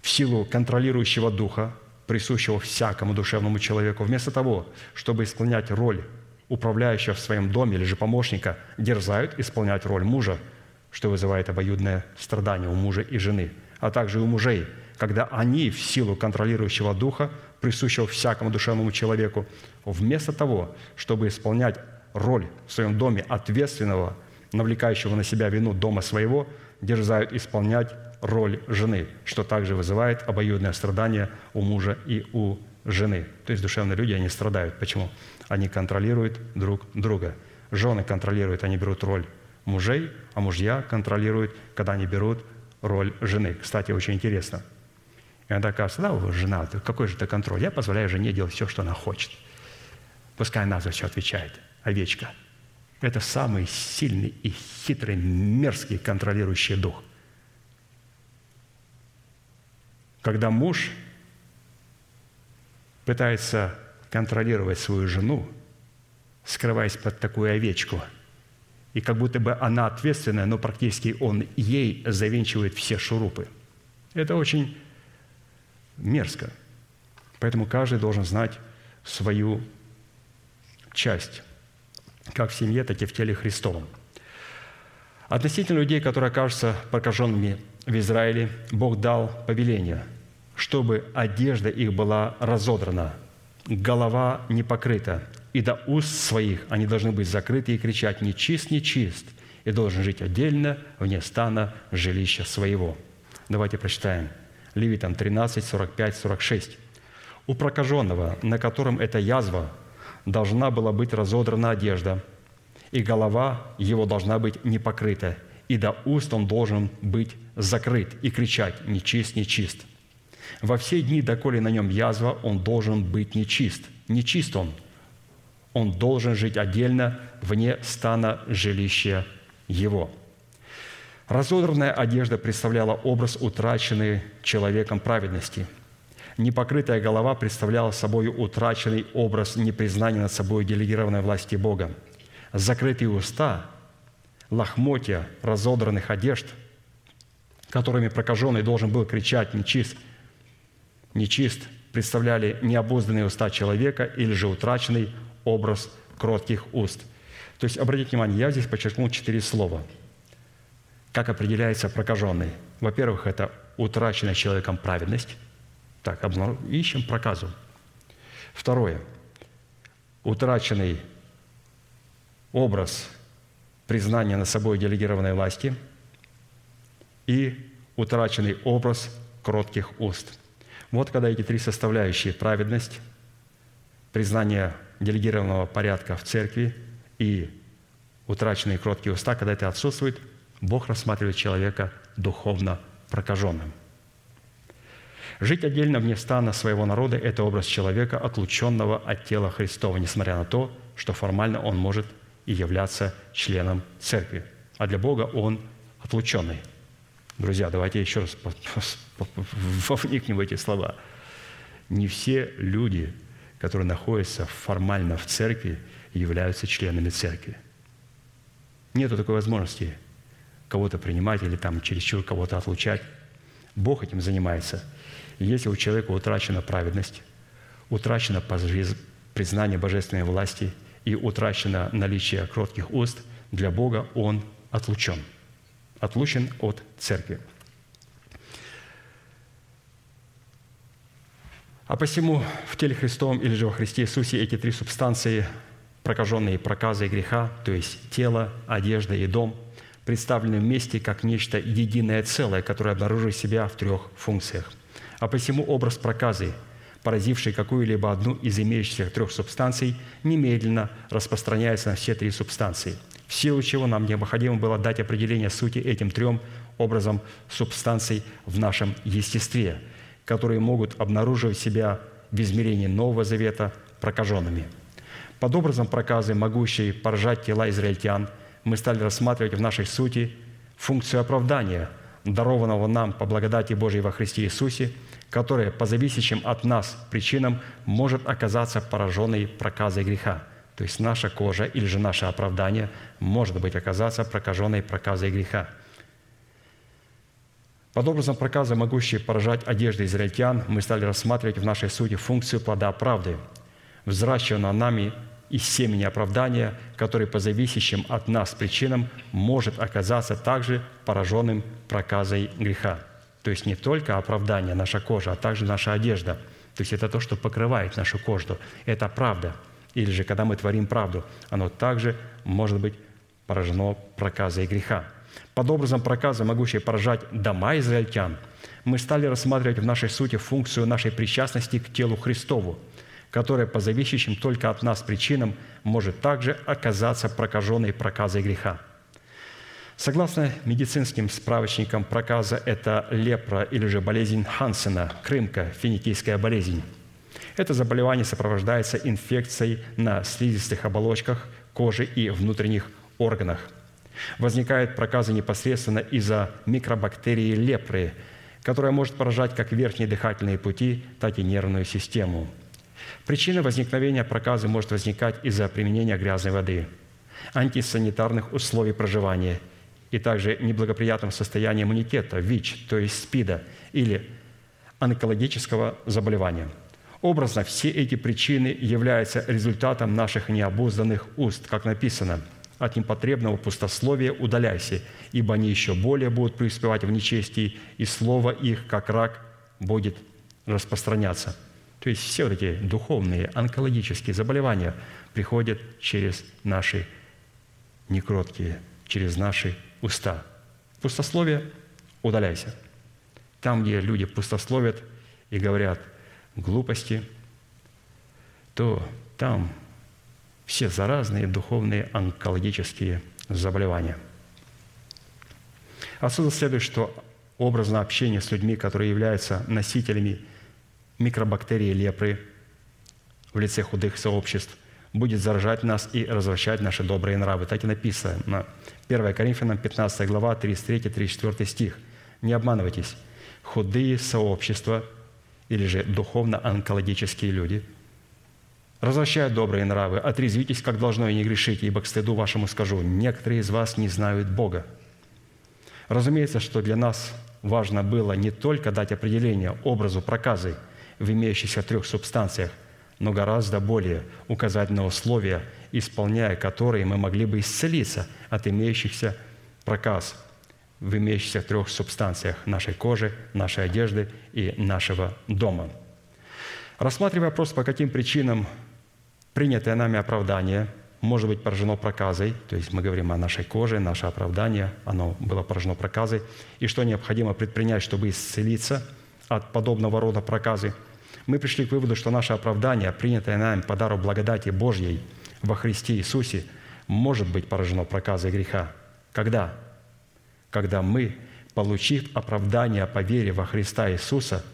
в силу контролирующего духа, присущего всякому душевному человеку, вместо того, чтобы исполнять роль управляющего в своем доме или же помощника, дерзают исполнять роль мужа – что вызывает обоюдное страдание у мужа и жены, а также у мужей, когда они в силу контролирующего духа, присущего всякому душевному человеку, вместо того, чтобы исполнять роль в своем доме ответственного, навлекающего на себя вину дома своего, дерзают исполнять роль жены, что также вызывает обоюдное страдание у мужа и у жены. То есть душевные люди, они страдают. Почему? Они контролируют друг друга. Жены контролируют, они берут роль мужей, а мужья контролируют, когда они берут роль жены. Кстати, очень интересно. Иногда кажется, да, жена, какой же это контроль? Я позволяю жене делать все, что она хочет. Пускай она за все отвечает. Овечка. Это самый сильный и хитрый, мерзкий контролирующий дух. Когда муж пытается контролировать свою жену, скрываясь под такую овечку – и как будто бы она ответственная, но практически он ей завинчивает все шурупы. Это очень мерзко. Поэтому каждый должен знать свою часть, как в семье, так и в теле Христовом. Относительно людей, которые окажутся прокаженными в Израиле, Бог дал повеление, чтобы одежда их была разодрана, голова не покрыта, и до уст своих они должны быть закрыты и кричать «Нечист, нечист!» и должен жить отдельно, вне стана жилища своего». Давайте прочитаем. Левитам 13, 45, 46. «У прокаженного, на котором эта язва, должна была быть разодрана одежда, и голова его должна быть не покрыта, и до уст он должен быть закрыт и кричать «Нечист, нечист!» Во все дни, доколе на нем язва, он должен быть нечист. Нечист он – он должен жить отдельно, вне стана жилища его. Разодранная одежда представляла образ утраченной человеком праведности. Непокрытая голова представляла собой утраченный образ непризнания над собой делегированной власти Бога. Закрытые уста, лохмотья разодранных одежд, которыми прокаженный должен был кричать «нечист», «нечист», представляли необузданные уста человека или же утраченный образ кротких уст. То есть, обратите внимание, я здесь подчеркнул четыре слова. Как определяется прокаженный? Во-первых, это утраченная человеком праведность. Так, ищем проказу. Второе. Утраченный образ признания на собой делегированной власти и утраченный образ кротких уст. Вот когда эти три составляющие – праведность, признание делегированного порядка в церкви и утраченные кроткие уста, когда это отсутствует, Бог рассматривает человека духовно прокаженным. Жить отдельно вне стана своего народа – это образ человека, отлученного от тела Христова, несмотря на то, что формально он может и являться членом церкви. А для Бога он отлученный. Друзья, давайте еще раз вникнем в эти слова. Не все люди которые находятся формально в церкви, являются членами церкви. Нет такой возможности кого-то принимать или там чересчур кого-то отлучать. Бог этим занимается. И если у человека утрачена праведность, утрачено признание божественной власти и утрачено наличие кротких уст, для Бога он отлучен. Отлучен от церкви. А посему в теле Христовом или же во Христе Иисусе эти три субстанции, прокаженные проказы и греха, то есть тело, одежда и дом, представлены вместе как нечто единое целое, которое обнаруживает себя в трех функциях. А посему образ проказы, поразивший какую-либо одну из имеющихся трех субстанций, немедленно распространяется на все три субстанции, в силу чего нам необходимо было дать определение сути этим трем образом субстанций в нашем естестве, которые могут обнаруживать себя в измерении Нового Завета прокаженными. Под образом проказы, могущей поражать тела израильтян, мы стали рассматривать в нашей сути функцию оправдания, дарованного нам по благодати Божьей во Христе Иисусе, которая по зависящим от нас причинам может оказаться пораженной проказой греха. То есть наша кожа или же наше оправдание может быть оказаться прокаженной проказой греха – под образом проказа, могущей поражать одежды израильтян, мы стали рассматривать в нашей сути функцию плода правды, взращенного нами из семени оправдания, который по зависящим от нас причинам может оказаться также пораженным проказой греха. То есть не только оправдание наша кожа, а также наша одежда. То есть это то, что покрывает нашу кожу. Это правда. Или же, когда мы творим правду, оно также может быть поражено проказой греха – под образом проказа, могущей поражать дома израильтян, мы стали рассматривать в нашей сути функцию нашей причастности к телу Христову, которая по зависящим только от нас причинам может также оказаться прокаженной проказой греха. Согласно медицинским справочникам, проказа – это лепра или же болезнь Хансена, крымка, финикийская болезнь. Это заболевание сопровождается инфекцией на слизистых оболочках кожи и внутренних органах – Возникает проказы непосредственно из-за микробактерии лепры, которая может поражать как верхние дыхательные пути, так и нервную систему. Причина возникновения проказы может возникать из-за применения грязной воды, антисанитарных условий проживания и также неблагоприятном состоянии иммунитета, ВИЧ, то есть СПИДа, или онкологического заболевания. Образно, все эти причины являются результатом наших необузданных уст, как написано – от непотребного пустословия удаляйся, ибо они еще более будут преуспевать в нечестии, и слово их, как рак, будет распространяться». То есть все вот эти духовные, онкологические заболевания приходят через наши некроткие, через наши уста. Пустословие – удаляйся. Там, где люди пустословят и говорят глупости, то там все заразные духовные онкологические заболевания. Отсюда следует, что образное общение с людьми, которые являются носителями микробактерии лепры в лице худых сообществ, будет заражать нас и развращать наши добрые нравы. Так и написано. 1 Коринфянам 15 глава, 33-34 стих. Не обманывайтесь. Худые сообщества или же духовно-онкологические люди – Развращая добрые нравы, отрезвитесь, как должно, и не грешите, ибо к стыду вашему скажу, некоторые из вас не знают Бога. Разумеется, что для нас важно было не только дать определение образу проказы в имеющихся трех субстанциях, но гораздо более указать на условия, исполняя которые мы могли бы исцелиться от имеющихся проказ в имеющихся трех субстанциях нашей кожи, нашей одежды и нашего дома. Рассматривая вопрос, по каким причинам принятое нами оправдание может быть поражено проказой, то есть мы говорим о нашей коже, наше оправдание, оно было поражено проказой, и что необходимо предпринять, чтобы исцелиться от подобного рода проказы, мы пришли к выводу, что наше оправдание, принятое нами по дару благодати Божьей во Христе Иисусе, может быть поражено проказой греха. Когда? Когда мы, получив оправдание по вере во Христа Иисуса,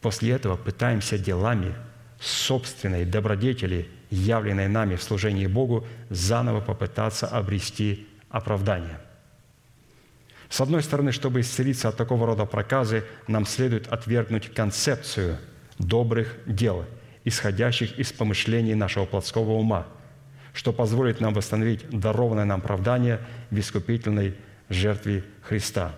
после этого пытаемся делами – собственной добродетели, явленной нами в служении Богу, заново попытаться обрести оправдание. С одной стороны, чтобы исцелиться от такого рода проказы, нам следует отвергнуть концепцию добрых дел, исходящих из помышлений нашего плотского ума, что позволит нам восстановить дарованное нам оправдание в искупительной жертве Христа.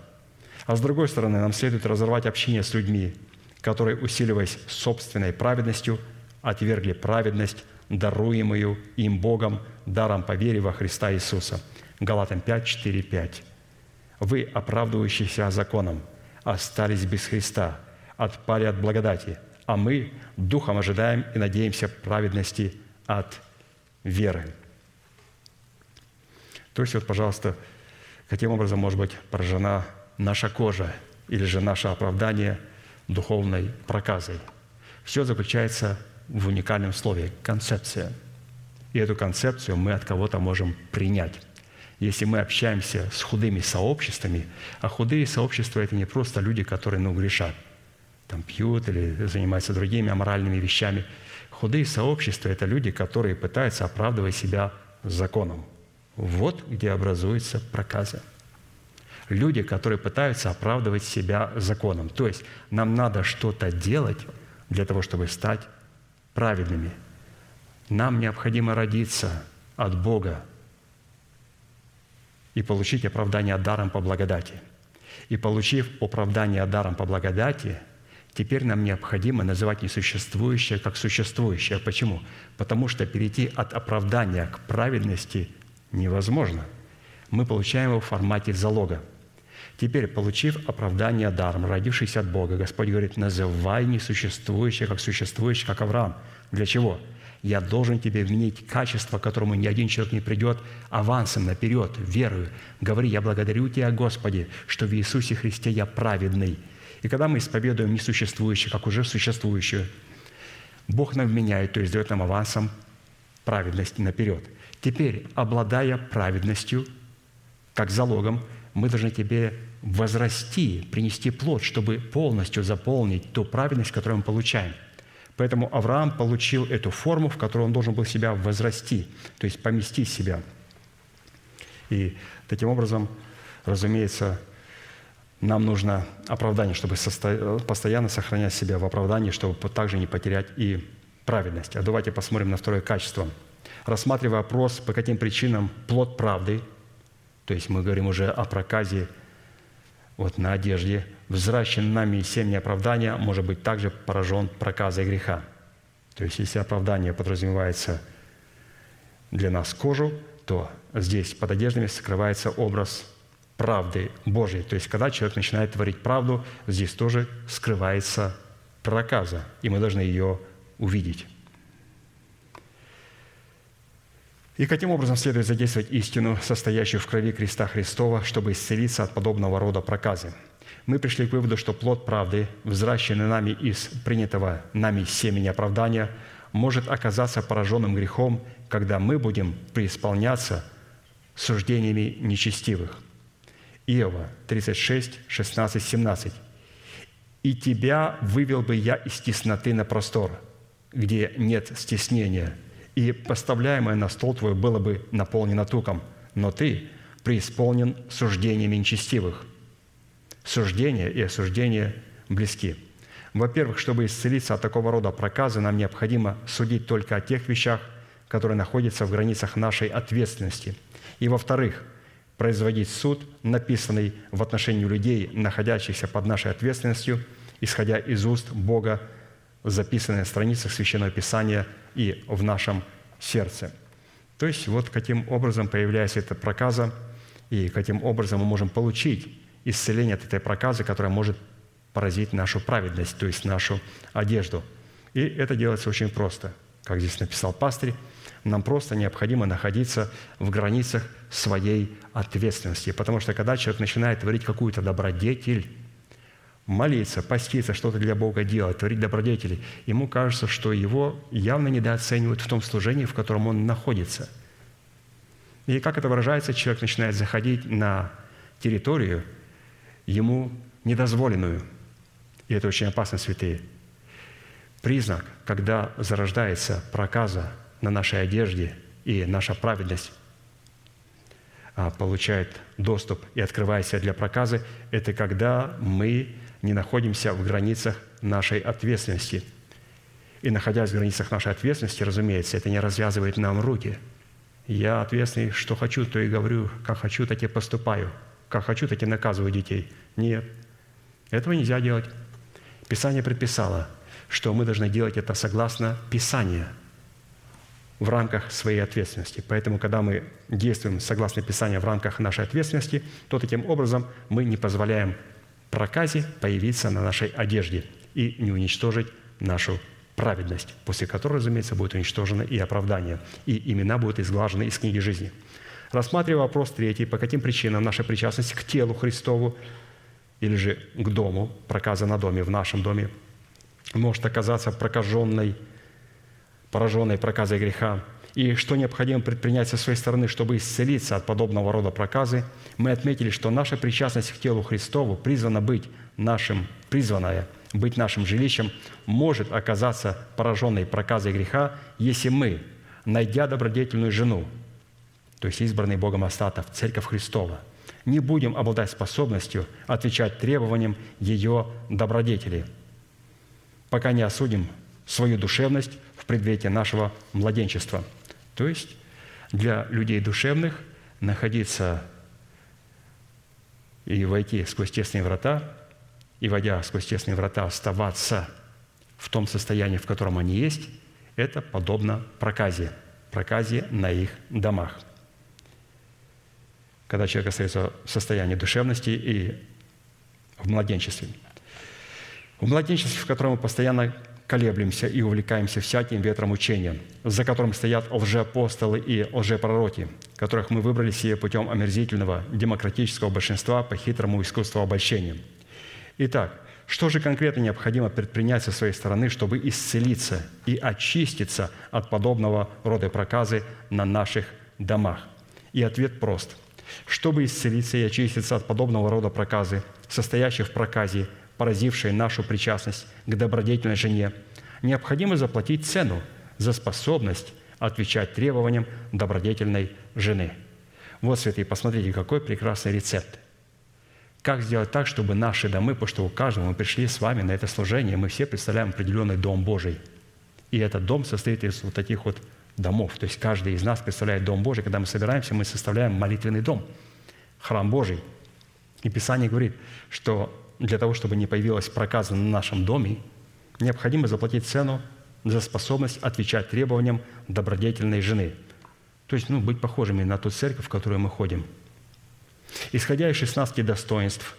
А с другой стороны, нам следует разорвать общение с людьми, которые, усиливаясь собственной праведностью, отвергли праведность, даруемую им Богом даром по вере во Христа Иисуса. Галатам 5, 4, 5. Вы, оправдывающиеся законом, остались без Христа, отпали от благодати, а мы духом ожидаем и надеемся праведности от веры. То есть вот, пожалуйста, каким образом может быть поражена наша кожа или же наше оправдание духовной проказой. Все заключается в уникальном слове – концепция. И эту концепцию мы от кого-то можем принять. Если мы общаемся с худыми сообществами, а худые сообщества – это не просто люди, которые ну, грешат, там пьют или занимаются другими аморальными вещами. Худые сообщества – это люди, которые пытаются оправдывать себя законом. Вот где образуется проказа. Люди, которые пытаются оправдывать себя законом. То есть нам надо что-то делать для того, чтобы стать праведными. Нам необходимо родиться от Бога и получить оправдание даром по благодати. И получив оправдание даром по благодати, теперь нам необходимо называть несуществующее как существующее. Почему? Потому что перейти от оправдания к праведности невозможно. Мы получаем его в формате залога. Теперь, получив оправдание даром, родившийся от Бога, Господь говорит, называй несуществующее как существующее, как Авраам. Для чего? Я должен тебе вменить качество, к которому ни один человек не придет, авансом наперед, верою. Говори, я благодарю Тебя, Господи, что в Иисусе Христе я праведный. И когда мы исповедуем несуществующее, как уже существующее, Бог нам вменяет, то есть дает нам авансом праведности наперед. Теперь, обладая праведностью, как залогом, мы должны тебе возрасти, принести плод, чтобы полностью заполнить ту праведность, которую мы получаем – Поэтому Авраам получил эту форму, в которой он должен был себя возрасти, то есть поместить себя. И таким образом, разумеется, нам нужно оправдание, чтобы постоянно сохранять себя в оправдании, чтобы также не потерять и праведность. А давайте посмотрим на второе качество. Рассматривая вопрос, по каким причинам плод правды, то есть мы говорим уже о проказе вот на одежде, взращен нами семя оправдания может быть также поражен проказой греха. То есть, если оправдание подразумевается для нас кожу, то здесь под одеждами скрывается образ правды Божьей. То есть, когда человек начинает творить правду, здесь тоже скрывается проказа, и мы должны ее увидеть. И каким образом следует задействовать истину, состоящую в крови креста Христова, чтобы исцелиться от подобного рода проказы? Мы пришли к выводу, что плод правды, взращенный нами из принятого нами семени оправдания, может оказаться пораженным грехом, когда мы будем преисполняться суждениями нечестивых. Иова 36, 16, 17. «И тебя вывел бы я из тесноты на простор, где нет стеснения, и поставляемое на стол твой было бы наполнено туком, но ты преисполнен суждениями нечестивых». Суждение и осуждение близки. Во-первых, чтобы исцелиться от такого рода проказа, нам необходимо судить только о тех вещах, которые находятся в границах нашей ответственности. И во-вторых, производить суд, написанный в отношении людей, находящихся под нашей ответственностью, исходя из уст Бога, записанные на страницах Священного Писания – и в нашем сердце. То есть вот каким образом появляется эта проказа, и каким образом мы можем получить исцеление от этой проказы, которая может поразить нашу праведность, то есть нашу одежду. И это делается очень просто. Как здесь написал пастырь, нам просто необходимо находиться в границах своей ответственности. Потому что когда человек начинает творить какую-то добродетель, молиться, поститься, что-то для Бога делать, творить добродетели, ему кажется, что его явно недооценивают в том служении, в котором он находится. И как это выражается, человек начинает заходить на территорию, ему недозволенную. И это очень опасно, святые. Признак, когда зарождается проказа на нашей одежде, и наша праведность а, получает доступ и открывается для проказы, это когда мы не находимся в границах нашей ответственности. И находясь в границах нашей ответственности, разумеется, это не развязывает нам руки. Я ответственный, что хочу, то и говорю, как хочу, так и поступаю. Как хочу, так и наказываю детей. Нет, этого нельзя делать. Писание предписало, что мы должны делать это согласно Писанию в рамках своей ответственности. Поэтому, когда мы действуем согласно Писанию в рамках нашей ответственности, то таким образом мы не позволяем проказе появиться на нашей одежде и не уничтожить нашу праведность, после которой, разумеется, будет уничтожено и оправдание, и имена будут изглажены из книги жизни. Рассматривая вопрос третий, по каким причинам наша причастность к телу Христову или же к дому, проказа на доме, в нашем доме, может оказаться прокаженной, пораженной проказой греха, и что необходимо предпринять со своей стороны, чтобы исцелиться от подобного рода проказы, мы отметили, что наша причастность к телу Христову призвана быть нашим, призванная быть нашим жилищем, может оказаться пораженной проказой греха, если мы, найдя добродетельную жену, то есть избранный Богом остатов, Церковь Христова, не будем обладать способностью отвечать требованиям ее добродетели, пока не осудим свою душевность в предвете нашего младенчества – то есть для людей душевных находиться и войти сквозь тесные врата, и, войдя сквозь тесные врата, оставаться в том состоянии, в котором они есть, это подобно проказе, проказе на их домах. Когда человек остается в состоянии душевности и в младенчестве. В младенчестве, в котором мы постоянно колеблемся и увлекаемся всяким ветром учения, за которым стоят лжеапостолы и лжепророки, которых мы выбрали себе путем омерзительного демократического большинства по хитрому искусству обольщения. Итак, что же конкретно необходимо предпринять со своей стороны, чтобы исцелиться и очиститься от подобного рода проказы на наших домах? И ответ прост. Чтобы исцелиться и очиститься от подобного рода проказы, состоящих в проказе – поразившей нашу причастность к добродетельной жене, необходимо заплатить цену за способность отвечать требованиям добродетельной жены. Вот, святые, посмотрите, какой прекрасный рецепт. Как сделать так, чтобы наши домы, потому что у каждого мы пришли с вами на это служение, мы все представляем определенный дом Божий. И этот дом состоит из вот таких вот домов. То есть каждый из нас представляет дом Божий. Когда мы собираемся, мы составляем молитвенный дом, храм Божий. И Писание говорит, что для того, чтобы не появилась проказа на нашем доме, необходимо заплатить цену за способность отвечать требованиям добродетельной жены. То есть ну, быть похожими на ту церковь, в которую мы ходим. Исходя из 16 достоинств,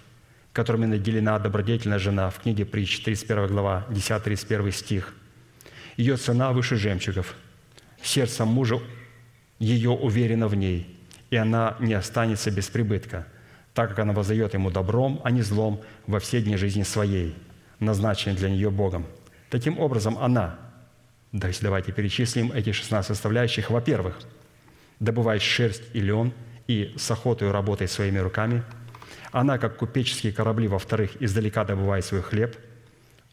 которыми наделена добродетельная жена в книге притч, 31 глава, 10-31 стих, ее цена выше жемчугов, сердце мужа ее уверено в ней, и она не останется без прибытка – так как она воздает ему добром, а не злом во все дни жизни своей, назначенной для нее Богом. Таким образом, она, то есть давайте перечислим эти 16 составляющих, во-первых, добывает шерсть и лен и с охотой работает своими руками. Она, как купеческие корабли, во-вторых, издалека добывает свой хлеб.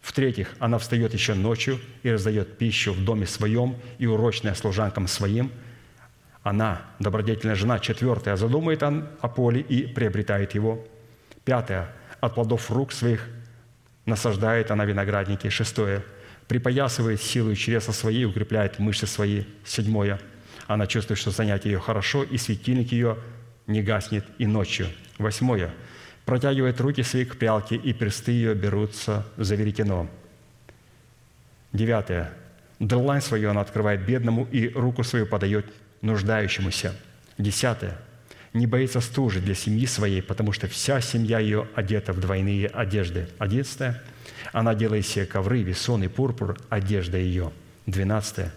В-третьих, она встает еще ночью и раздает пищу в доме своем и урочная служанкам своим – она, добродетельная жена, четвертая, задумает о поле и приобретает его. Пятое, от плодов рук своих насаждает она виноградники. Шестое, припоясывает силу чреса своей, укрепляет мышцы свои. Седьмое, она чувствует, что занятие ее хорошо, и светильник ее не гаснет и ночью. Восьмое, протягивает руки свои к прялке, и персты ее берутся за веретено. Девятое, дрелань свою она открывает бедному, и руку свою подает нуждающемуся. Десятое. Не боится стужи для семьи своей, потому что вся семья ее одета в двойные одежды. Одиннадцатое. Она делает себе ковры, весон и пурпур, одежда ее. Двенадцатое.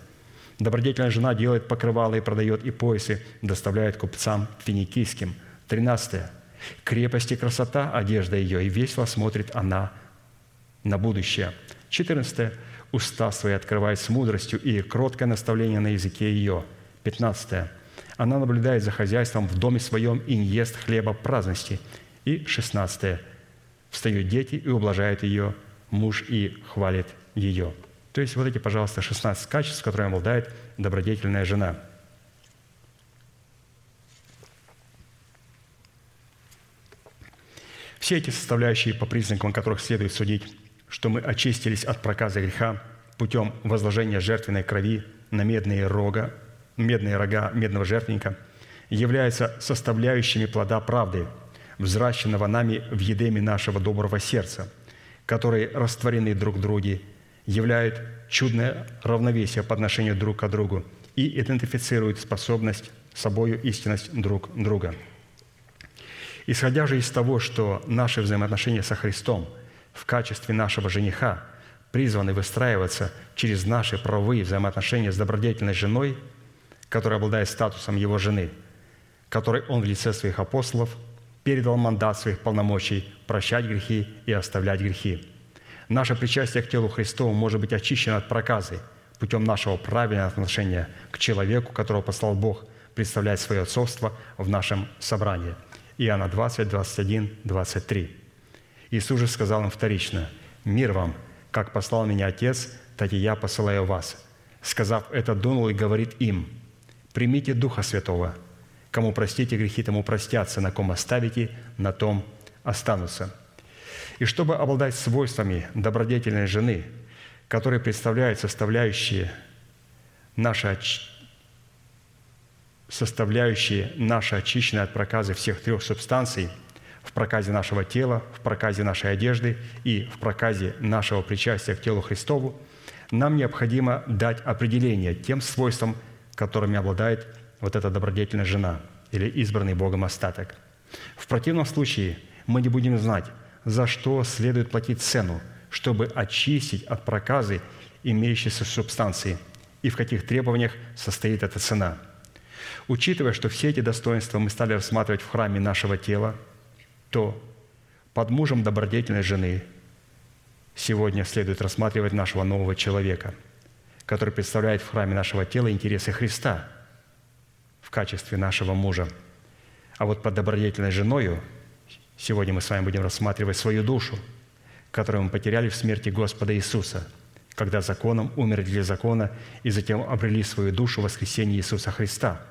Добродетельная жена делает покрывала и продает и поясы, доставляет купцам финикийским. Тринадцатое. Крепость и красота – одежда ее, и весело смотрит она на будущее. Четырнадцатое. Уста свои открывает с мудростью, и кроткое наставление на языке ее – 15. Она наблюдает за хозяйством в доме своем и не ест хлеба праздности. И 16. Встают дети и ублажают ее муж и хвалит ее. То есть вот эти, пожалуйста, 16 качеств, которыми обладает добродетельная жена. Все эти составляющие, по признакам которых следует судить, что мы очистились от проказа греха путем возложения жертвенной крови на медные рога медные рога медного жертвенника, являются составляющими плода правды, взращенного нами в едеме нашего доброго сердца, которые растворены друг в друге, являют чудное равновесие по отношению друг к другу и идентифицируют способность собою истинность друг друга. Исходя же из того, что наши взаимоотношения со Христом в качестве нашего жениха призваны выстраиваться через наши правовые взаимоотношения с добродетельной женой – который обладает статусом его жены, которой Он в лице своих апостолов передал мандат своих полномочий прощать грехи и оставлять грехи. Наше причастие к телу Христову может быть очищено от проказы путем нашего правильного отношения к человеку, которого послал Бог представлять свое отцовство в нашем собрании. Иоанна 20, 21, 23. Иисус же сказал им вторично, «Мир вам, как послал меня Отец, так и я посылаю вас». Сказав это, дунул и говорит им, «Примите Духа Святого, кому простите грехи, тому простятся, на ком оставите, на том останутся». И чтобы обладать свойствами добродетельной жены, которые представляют составляющие наше, составляющие наше очищенное от проказы всех трех субстанций – в проказе нашего тела, в проказе нашей одежды и в проказе нашего причастия к телу Христову, нам необходимо дать определение тем свойствам, которыми обладает вот эта добродетельная жена или избранный Богом остаток. В противном случае мы не будем знать, за что следует платить цену, чтобы очистить от проказы имеющиеся субстанции и в каких требованиях состоит эта цена. Учитывая, что все эти достоинства мы стали рассматривать в храме нашего тела – то под мужем добродетельной жены сегодня следует рассматривать нашего нового человека, который представляет в храме нашего тела интересы Христа в качестве нашего мужа. А вот под добродетельной женою сегодня мы с вами будем рассматривать свою душу, которую мы потеряли в смерти Господа Иисуса, когда законом умерли для закона и затем обрели свою душу в воскресении Иисуса Христа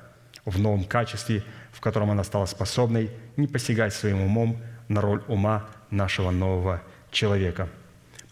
в новом качестве – в котором она стала способной не посягать своим умом на роль ума нашего нового человека.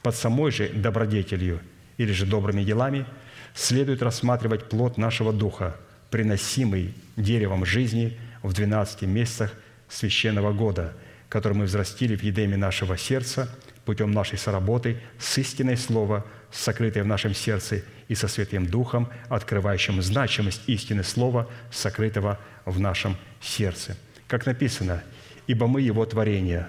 Под самой же добродетелью или же добрыми делами следует рассматривать плод нашего духа, приносимый деревом жизни в 12 месяцах священного года, который мы взрастили в едеме нашего сердца путем нашей соработы с истиной Слова, сокрытой в нашем сердце, и со Святым Духом, открывающим значимость истины Слова, сокрытого в нашем сердце. Как написано, «Ибо мы Его творение,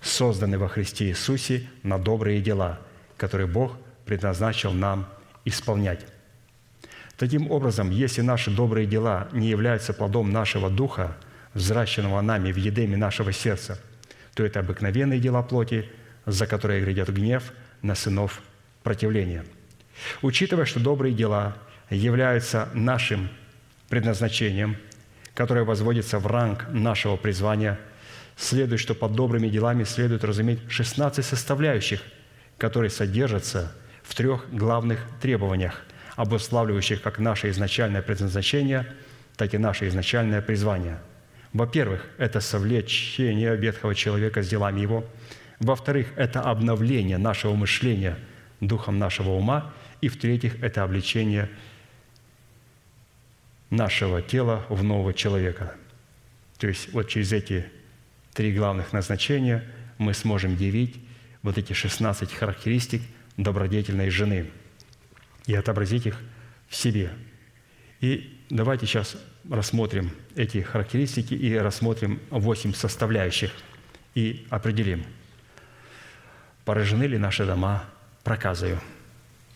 созданы во Христе Иисусе на добрые дела, которые Бог предназначил нам исполнять». Таким образом, если наши добрые дела не являются плодом нашего духа, взращенного нами в едеме нашего сердца, то это обыкновенные дела плоти, за которые грядет гнев на сынов противления. Учитывая, что добрые дела являются нашим предназначением – которое возводится в ранг нашего призвания, следует, что под добрыми делами следует разуметь 16 составляющих, которые содержатся в трех главных требованиях, обуславливающих как наше изначальное предназначение, так и наше изначальное призвание. Во-первых, это совлечение ветхого человека с делами его. Во-вторых, это обновление нашего мышления духом нашего ума. И в-третьих, это обличение нашего тела в нового человека. То есть вот через эти три главных назначения мы сможем явить вот эти 16 характеристик добродетельной жены и отобразить их в себе. И давайте сейчас рассмотрим эти характеристики и рассмотрим восемь составляющих и определим, поражены ли наши дома проказою –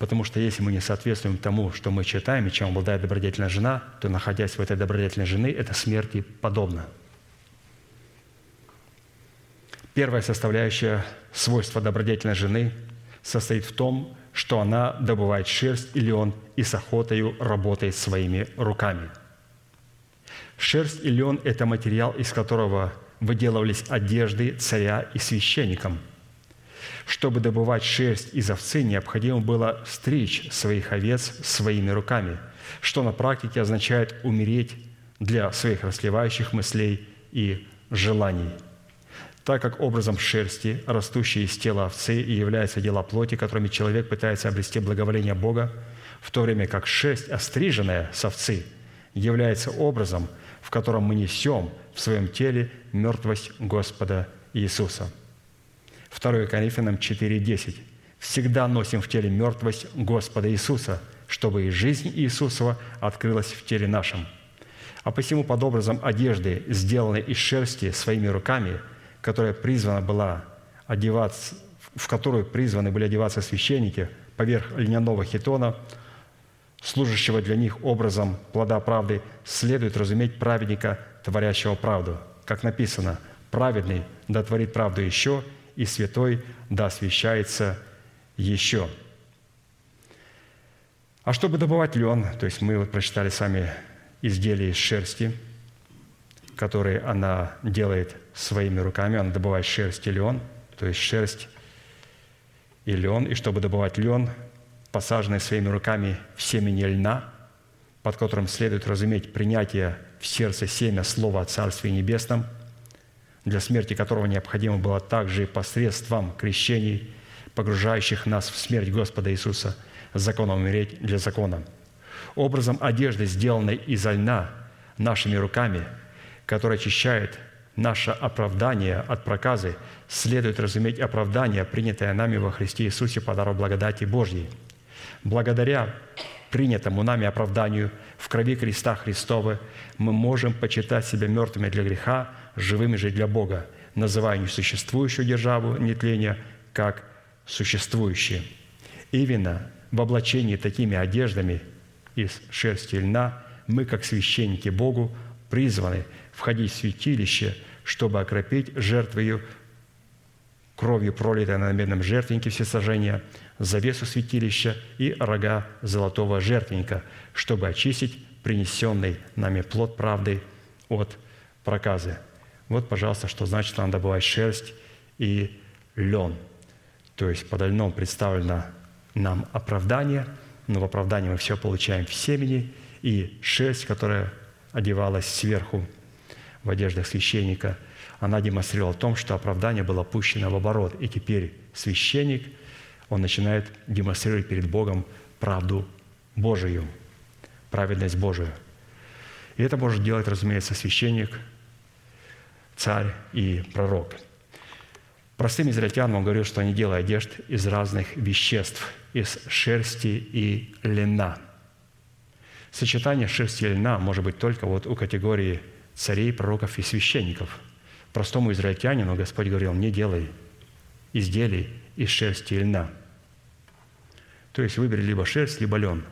Потому что если мы не соответствуем тому, что мы читаем, и чем обладает добродетельная жена, то, находясь в этой добродетельной жены, это смерти подобно. Первая составляющая свойства добродетельной жены состоит в том, что она добывает шерсть или он и с охотою работает своими руками. Шерсть и лен – это материал, из которого выделывались одежды царя и священникам – чтобы добывать шерсть из овцы, необходимо было стричь своих овец своими руками, что на практике означает умереть для своих расливающих мыслей и желаний. Так как образом шерсти, растущей из тела овцы, и является дела плоти, которыми человек пытается обрести благоволение Бога, в то время как шерсть, остриженная с овцы, является образом, в котором мы несем в своем теле мертвость Господа Иисуса – 2 Коринфянам 4:10. «Всегда носим в теле мертвость Господа Иисуса, чтобы и жизнь Иисусова открылась в теле нашем». А посему под образом одежды, сделанной из шерсти своими руками, которая призвана была одеваться, в которую призваны были одеваться священники поверх льняного хитона, служащего для них образом плода правды, следует разуметь праведника творящего правду. Как написано, праведный да творит правду еще, и святой да освящается еще. А чтобы добывать лен, то есть мы вот прочитали сами изделия из шерсти, которые она делает своими руками, она добывает шерсть и лен, то есть шерсть и лен, и чтобы добывать лен, посаженный своими руками в семени льна, под которым следует разуметь принятие в сердце семя слова о Царстве Небесном, для смерти которого необходимо было также посредством крещений, погружающих нас в смерть Господа Иисуса, законом умереть для закона. Образом одежды, сделанной из льна нашими руками, которая очищает наше оправдание от проказы, следует разуметь оправдание, принятое нами во Христе Иисусе по дару благодати Божьей. Благодаря принятому нами оправданию в крови креста Христова мы можем почитать себя мертвыми для греха, живыми же для Бога, называя несуществующую державу нетления как существующие. Именно в облачении такими одеждами из шерсти льна мы, как священники Богу, призваны входить в святилище, чтобы окропить жертвою кровью, пролитой на намеренном жертвеннике всесожжения, завесу святилища и рога золотого жертвенника, чтобы очистить принесенный нами плод правды от проказы. Вот, пожалуйста, что значит надо добывать шерсть и лен. То есть под льном представлено нам оправдание, но в оправдании мы все получаем в семени, и шерсть, которая одевалась сверху в одеждах священника, она демонстрировала о том, что оправдание было пущено в оборот. И теперь священник, он начинает демонстрировать перед Богом правду Божию, праведность Божию. И это может делать, разумеется, священник, царь и пророк. Простым израильтянам он говорил, что они делают одежд из разных веществ, из шерсти и льна. Сочетание шерсти и льна может быть только вот у категории царей, пророков и священников. Простому израильтянину Господь говорил, не делай изделий из шерсти и льна. То есть выбери либо шерсть, либо лен.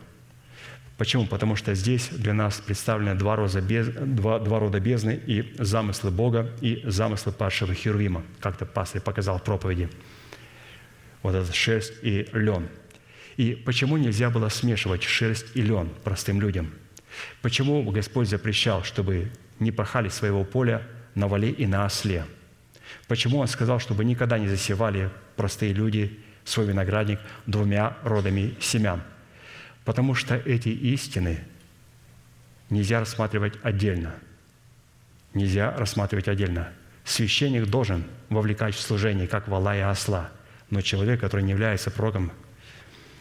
Почему? Потому что здесь для нас представлены два, роза без, два, два рода бездны и замыслы Бога, и замыслы падшего Херувима, как-то пастырь показал в проповеди. Вот это шерсть и лен. И почему нельзя было смешивать шерсть и лен простым людям? Почему Господь запрещал, чтобы не пахали своего поля на вале и на осле. Почему Он сказал, чтобы никогда не засевали простые люди свой виноградник двумя родами семян? Потому что эти истины нельзя рассматривать отдельно. Нельзя рассматривать отдельно. Священник должен вовлекать в служение, как вала и осла. Но человек, который не является пророком,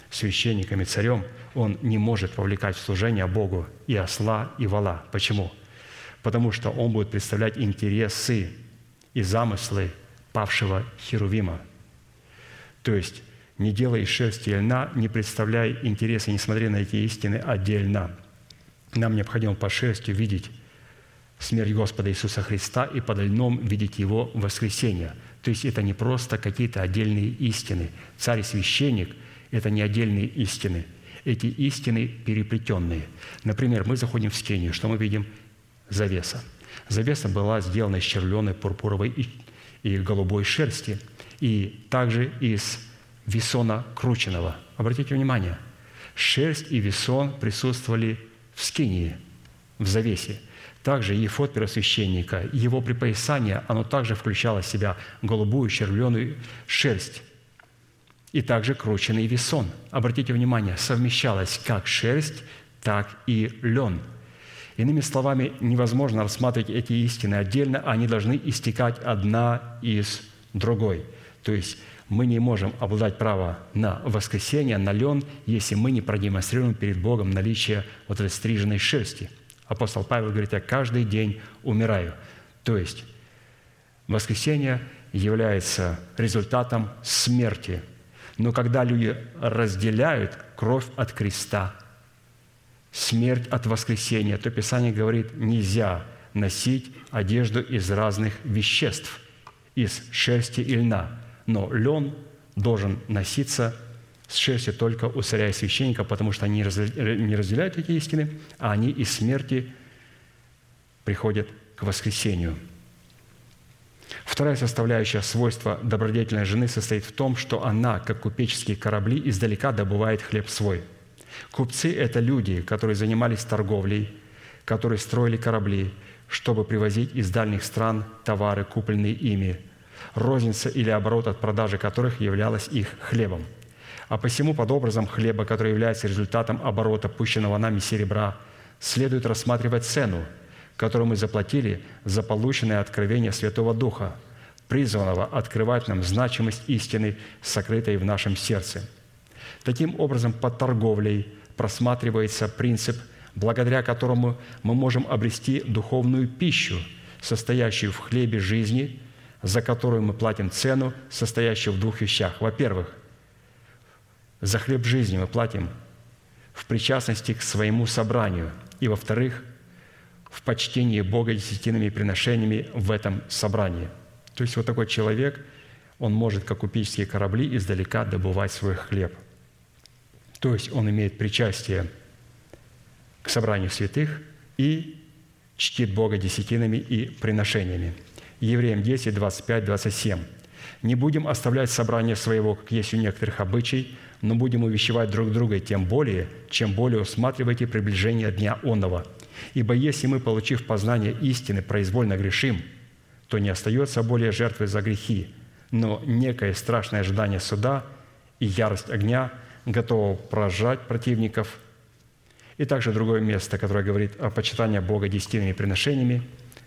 священником и царем, он не может вовлекать в служение Богу и осла, и вала. Почему? потому что он будет представлять интересы и замыслы павшего Херувима. То есть не делай шерсти льна, не представляй интересы, не смотри на эти истины отдельно. Нам необходимо по шерстью видеть смерть Господа Иисуса Христа и под льном видеть Его воскресение. То есть это не просто какие-то отдельные истины. Царь и священник – это не отдельные истины. Эти истины переплетенные. Например, мы заходим в скинию, что мы видим? завеса. Завеса была сделана из червленой, пурпуровой и, и голубой шерсти, и также из весона крученного. Обратите внимание, шерсть и весон присутствовали в скинии, в завесе. Также ефот первосвященника, его припоясание, оно также включало в себя голубую червленую шерсть и также крученный весон. Обратите внимание, совмещалась как шерсть, так и лен – Иными словами, невозможно рассматривать эти истины отдельно, они должны истекать одна из другой. То есть мы не можем обладать правом на воскресение, на лен, если мы не продемонстрируем перед Богом наличие вот этой стриженной шерсти. Апостол Павел говорит, я каждый день умираю. То есть воскресение является результатом смерти. Но когда люди разделяют кровь от креста – смерть от воскресения, то Писание говорит, нельзя носить одежду из разных веществ, из шерсти и льна. Но лен должен носиться с шерстью только у царя и священника, потому что они не разделяют эти истины, а они из смерти приходят к воскресению. Вторая составляющая свойства добродетельной жены состоит в том, что она, как купеческие корабли, издалека добывает хлеб свой. Купцы – это люди, которые занимались торговлей, которые строили корабли, чтобы привозить из дальних стран товары, купленные ими, розница или оборот от продажи которых являлась их хлебом. А посему под образом хлеба, который является результатом оборота пущенного нами серебра, следует рассматривать цену, которую мы заплатили за полученное откровение Святого Духа, призванного открывать нам значимость истины, сокрытой в нашем сердце. Таким образом, под торговлей просматривается принцип, благодаря которому мы можем обрести духовную пищу, состоящую в хлебе жизни, за которую мы платим цену, состоящую в двух вещах. Во-первых, за хлеб жизни мы платим в причастности к своему собранию. И во-вторых, в почтении Бога десятинными приношениями в этом собрании. То есть вот такой человек, он может, как купеческие корабли, издалека добывать свой хлеб. То есть он имеет причастие к собранию святых и чтит Бога десятинами и приношениями. Евреям 10, 25, 27. «Не будем оставлять собрание своего, как есть у некоторых обычай, но будем увещевать друг друга, тем более, чем более усматривайте приближение дня онного. Ибо если мы, получив познание истины, произвольно грешим, то не остается более жертвы за грехи, но некое страшное ожидание суда и ярость огня, готово поражать противников. И также другое место, которое говорит о почитании Бога десятинными приношениями,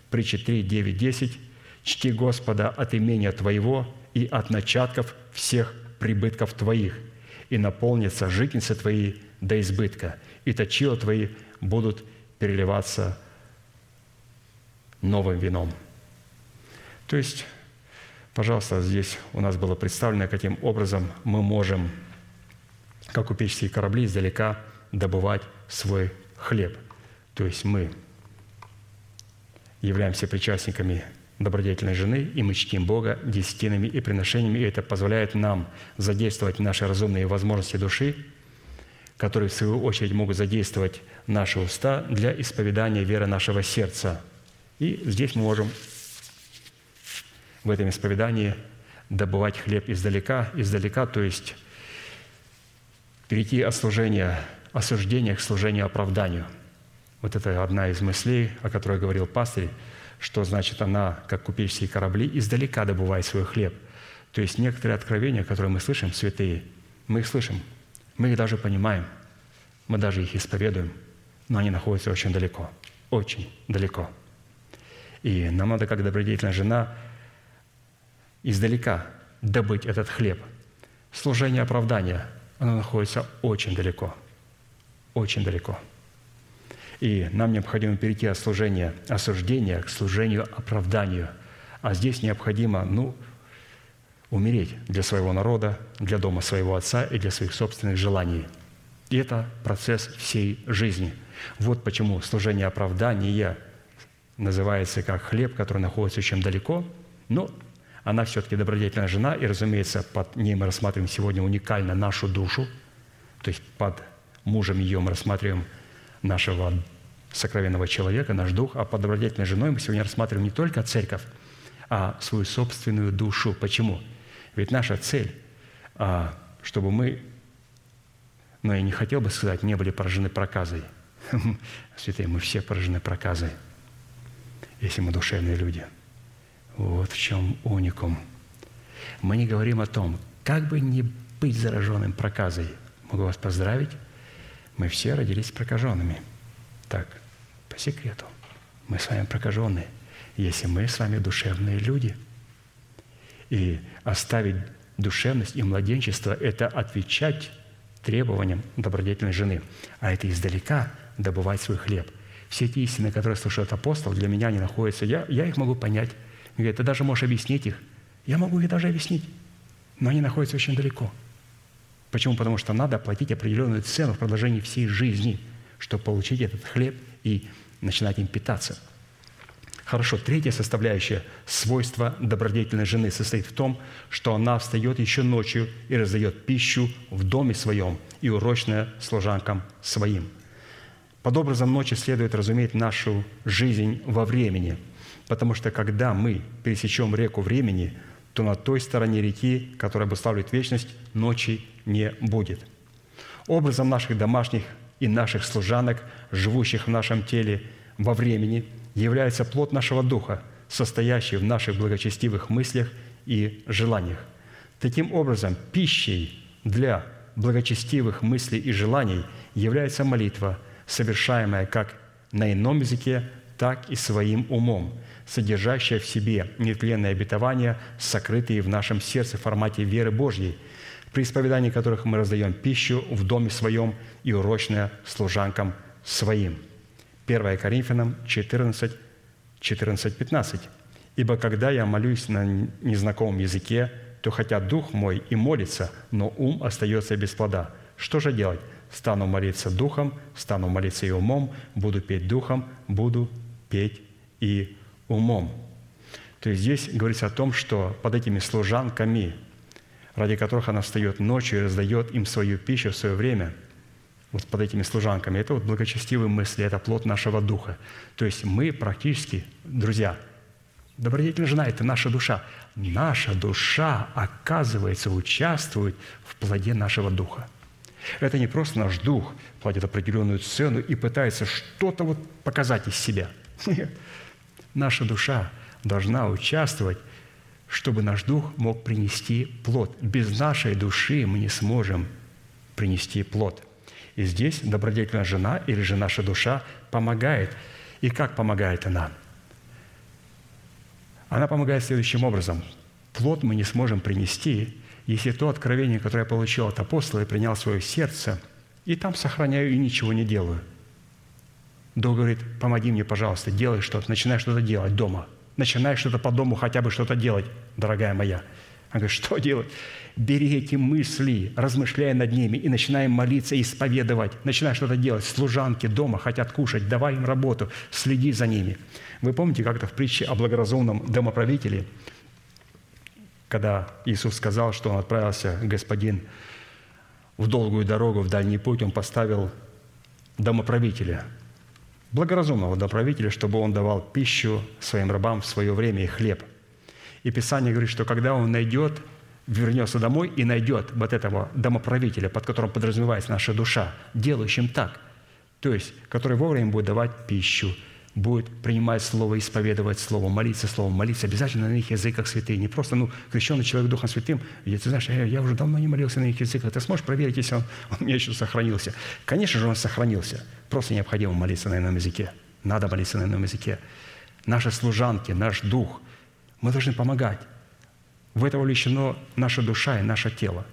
притча 3, 9, 10. «Чти Господа от имения Твоего и от начатков всех прибытков Твоих – и наполнятся житницы твои до избытка, и точила твои будут переливаться новым вином». То есть, пожалуйста, здесь у нас было представлено, каким образом мы можем, как купеческие корабли, издалека добывать свой хлеб. То есть мы являемся причастниками добродетельной жены, и мы чтим Бога десятинами и приношениями, и это позволяет нам задействовать наши разумные возможности души, которые, в свою очередь, могут задействовать наши уста для исповедания веры нашего сердца. И здесь мы можем в этом исповедании добывать хлеб издалека, издалека, то есть перейти от служения осуждения к служению оправданию. Вот это одна из мыслей, о которой говорил пастырь, что значит она, как купеческие корабли, издалека добывает свой хлеб. То есть некоторые откровения, которые мы слышим, святые, мы их слышим, мы их даже понимаем, мы даже их исповедуем, но они находятся очень далеко, очень далеко. И нам надо, как добродетельная жена, издалека добыть этот хлеб. Служение оправдания, оно находится очень далеко, очень далеко – и нам необходимо перейти от служения осуждения к служению оправданию. А здесь необходимо, ну, умереть для своего народа, для дома своего отца и для своих собственных желаний. И это процесс всей жизни. Вот почему служение оправдания называется как хлеб, который находится очень далеко, но она все-таки добродетельная жена, и, разумеется, под ней мы рассматриваем сегодня уникально нашу душу, то есть под мужем ее мы рассматриваем нашего сокровенного человека, наш дух, а под добродетельной женой мы сегодня рассматриваем не только церковь, а свою собственную душу. Почему? Ведь наша цель, а, чтобы мы, но я не хотел бы сказать, не были поражены проказой. Святые, мы все поражены проказой, если мы душевные люди. Вот в чем уникум. Мы не говорим о том, как бы не быть зараженным проказой. Могу вас поздравить, мы все родились прокаженными. Так, по секрету. Мы с вами прокаженные, если мы с вами душевные люди. И оставить душевность и младенчество – это отвечать требованиям добродетельной жены. А это издалека добывать свой хлеб. Все эти истины, которые слушает апостол, для меня они находятся, я, я их могу понять. Он говорит, ты даже можешь объяснить их. Я могу их даже объяснить, но они находятся очень далеко. Почему? Потому что надо оплатить определенную цену в продолжении всей жизни, чтобы получить этот хлеб и начинать им питаться. Хорошо, третья составляющая свойства добродетельной жены состоит в том, что она встает еще ночью и раздает пищу в доме своем и урочная служанкам своим. Под образом ночи следует разуметь нашу жизнь во времени, потому что когда мы пересечем реку времени, то на той стороне реки, которая обуславливает вечность, ночи не будет. Образом наших домашних и наших служанок, живущих в нашем теле во времени, является плод нашего духа, состоящий в наших благочестивых мыслях и желаниях. Таким образом, пищей для благочестивых мыслей и желаний является молитва, совершаемая как на ином языке, так и своим умом, содержащая в себе нетленные обетования, сокрытые в нашем сердце в формате веры Божьей, при исповедании которых мы раздаем пищу в доме своем и урочное служанкам своим. 1 Коринфянам 14, 14, 15. «Ибо когда я молюсь на незнакомом языке, то хотя дух мой и молится, но ум остается без плода. Что же делать? Стану молиться духом, стану молиться и умом, буду петь духом, буду петь и умом». То есть здесь говорится о том, что под этими служанками, ради которых она встает ночью и раздает им свою пищу в свое время, вот под этими служанками, это вот благочестивые мысли, это плод нашего духа. То есть мы практически, друзья – Добродетельная жена – это наша душа. Наша душа, оказывается, участвует в плоде нашего духа. Это не просто наш дух платит определенную цену и пытается что-то вот показать из себя. Нет. Наша душа должна участвовать, чтобы наш дух мог принести плод. Без нашей души мы не сможем принести плод. И здесь добродетельная жена или же наша душа помогает. И как помогает она – она помогает следующим образом. Плод мы не сможем принести, если то откровение, которое я получил от апостола и принял в свое сердце, и там сохраняю и ничего не делаю. Дух говорит, помоги мне, пожалуйста, делай что-то, начинай что-то делать дома. Начинай что-то по дому, хотя бы что-то делать, дорогая моя. Она говорит, что делать? Бери эти мысли, размышляя над ними, и начинай молиться, исповедовать. Начинай что-то делать. Служанки дома хотят кушать, давай им работу, следи за ними. Вы помните как-то в притче о благоразумном домоправителе, когда Иисус сказал, что Он отправился, господин, в долгую дорогу, в дальний путь, Он поставил домоправителя, благоразумного домоправителя, чтобы он давал пищу своим рабам в свое время и хлеб. И Писание говорит, что когда он найдет, вернется домой и найдет вот этого домоправителя, под которым подразумевается наша душа, делающим так, то есть, который вовремя будет давать пищу, будет принимать Слово, исповедовать Слово, молиться Словом, молиться обязательно на их языках святых. Не просто, ну, крещенный человек Духом Святым, и ты знаешь, я, я уже давно не молился на их языках. Ты сможешь проверить, если он, он у меня еще сохранился? Конечно же, он сохранился. Просто необходимо молиться на ином языке. Надо молиться на ином языке. Наши служанки, наш дух, мы должны помогать. В это вовлечено наша душа и наше тело.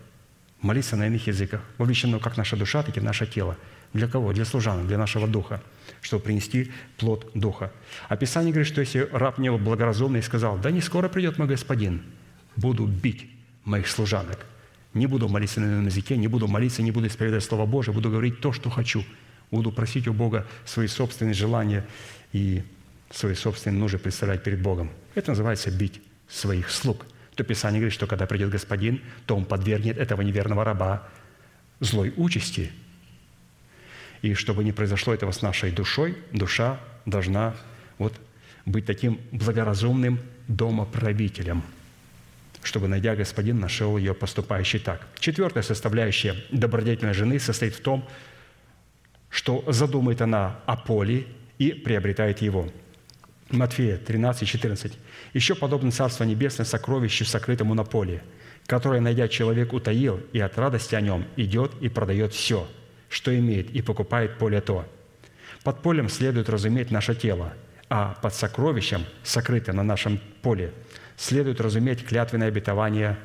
Молиться на иных языках. Вовлечено как наша душа, так и наше тело – для кого? Для служанок, для нашего духа, чтобы принести плод духа. А Писание говорит, что если раб не был благоразумный и сказал, да не скоро придет мой господин, буду бить моих служанок. Не буду молиться на ином языке, не буду молиться, не буду исповедовать Слово Божие, буду говорить то, что хочу. Буду просить у Бога свои собственные желания и свои собственные нужды представлять перед Богом. Это называется бить своих слуг. То Писание говорит, что когда придет Господин, то Он подвергнет этого неверного раба злой участи – и чтобы не произошло этого с нашей душой, душа должна вот быть таким благоразумным домоправителем, чтобы, найдя господин, нашел ее поступающий так. Четвертая составляющая добродетельной жены состоит в том, что задумает она о поле и приобретает его. Матфея 13, 14. «Еще подобно Царство Небесное сокровищу, сокрытому на поле, которое, найдя человек, утаил, и от радости о нем идет и продает все, что имеет, и покупает поле то. Под полем следует разуметь наше тело, а под сокровищем, сокрытым на нашем поле, следует разуметь клятвенное обетование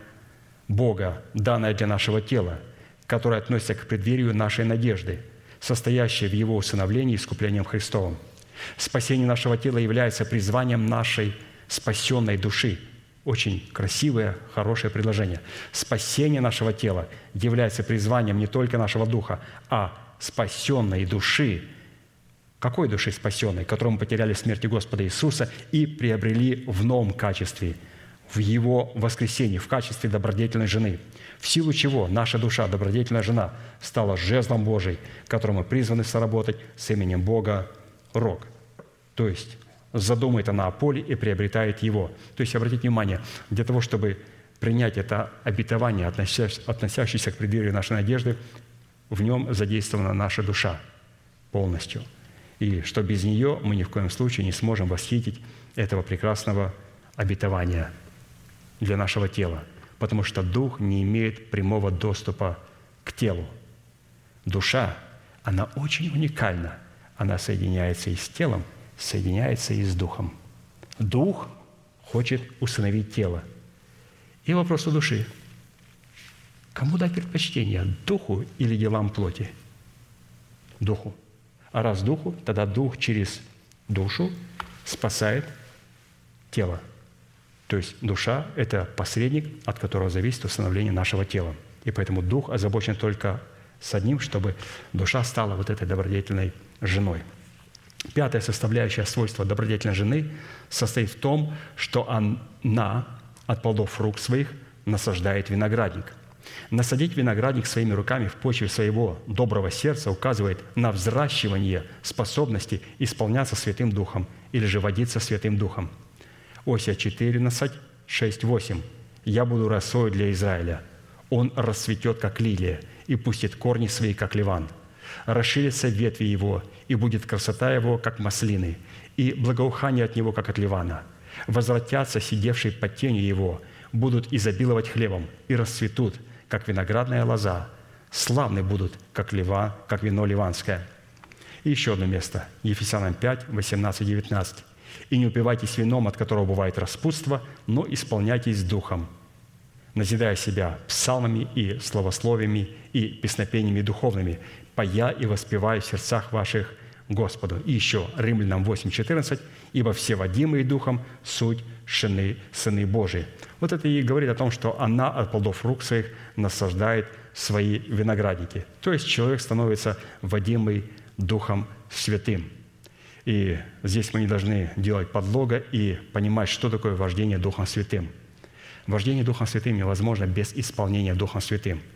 Бога, данное для нашего тела, которое относится к преддверию нашей надежды, состоящей в Его усыновлении искуплением Христовым. Спасение нашего тела является призванием нашей спасенной души – очень красивое, хорошее предложение. Спасение нашего тела является призванием не только нашего духа, а спасенной души. Какой души спасенной? Которую мы потеряли в смерти Господа Иисуса и приобрели в новом качестве, в Его воскресении в качестве добродетельной жены, в силу чего наша душа, добродетельная жена, стала жезлом Божий, которым мы призваны соработать с именем Бога Рог. То есть задумает она о поле и приобретает его. То есть, обратите внимание, для того, чтобы принять это обетование, относящееся к преддверию нашей надежды, в нем задействована наша душа полностью. И что без нее мы ни в коем случае не сможем восхитить этого прекрасного обетования для нашего тела, потому что дух не имеет прямого доступа к телу. Душа, она очень уникальна. Она соединяется и с телом, соединяется и с духом. Дух хочет усыновить тело. И вопрос у души. Кому дать предпочтение, духу или делам плоти? Духу. А раз духу, тогда дух через душу спасает тело. То есть душа – это посредник, от которого зависит установление нашего тела. И поэтому дух озабочен только с одним, чтобы душа стала вот этой добродетельной женой – Пятая составляющая свойства добродетельной жены состоит в том, что она от плодов рук своих насаждает виноградник. Насадить виноградник своими руками в почве своего доброго сердца указывает на взращивание способности исполняться Святым Духом или же водиться Святым Духом. Ося 14, 6, 8. «Я буду росой для Израиля. Он расцветет, как лилия, и пустит корни свои, как ливан. Расширятся ветви его, и будет красота его, как маслины, и благоухание от него, как от ливана. Возвратятся сидевшие под тенью его, будут изобиловать хлебом и расцветут, как виноградная лоза. Славны будут, как лева, как вино ливанское». И еще одно место. Ефесянам 5, 18, 19. «И не упивайтесь вином, от которого бывает распутство, но исполняйтесь духом, назидая себя псалмами и словословиями и песнопениями духовными, поя и воспевая в сердцах ваших Господу». И еще Римлянам 8:14, «Ибо все водимые Духом суть шины, сыны Божии». Вот это и говорит о том, что она от плодов рук своих насаждает свои виноградники. То есть человек становится водимый Духом Святым. И здесь мы не должны делать подлога и понимать, что такое вождение Духом Святым. Вождение Духом Святым невозможно без исполнения Духом Святым –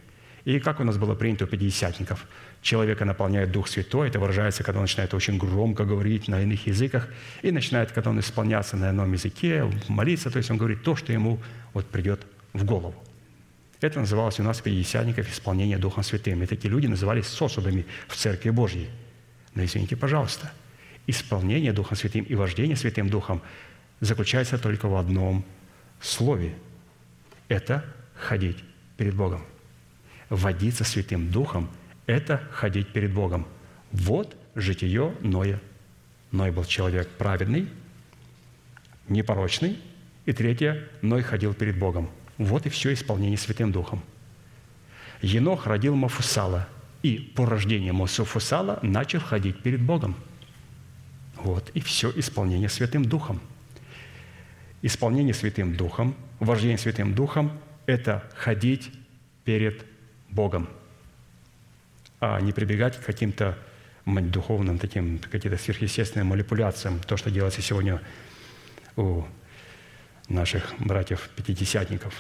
и как у нас было принято у пятидесятников? Человека наполняет Дух Святой, это выражается, когда он начинает очень громко говорить на иных языках, и начинает, когда он исполняться на ином языке, молиться, то есть он говорит то, что ему вот придет в голову. Это называлось у нас пятидесятников исполнение Духом Святым. И такие люди назывались сосудами в Церкви Божьей. Но извините, пожалуйста, исполнение Духом Святым и вождение Святым Духом заключается только в одном слове. Это ходить перед Богом – водиться Святым Духом – это ходить перед Богом. Вот житие Ноя. Ной был человек праведный, непорочный. И третье – Ной ходил перед Богом. Вот и все исполнение Святым Духом. Енох родил Мафусала, и по рождению Мафусала начал ходить перед Богом. Вот и все исполнение Святым Духом. Исполнение Святым Духом, вождение Святым Духом – это ходить перед Богом, а не прибегать к каким-то духовным, таким, каким-то сверхъестественным манипуляциям, то, что делается сегодня у наших братьев-пятидесятников.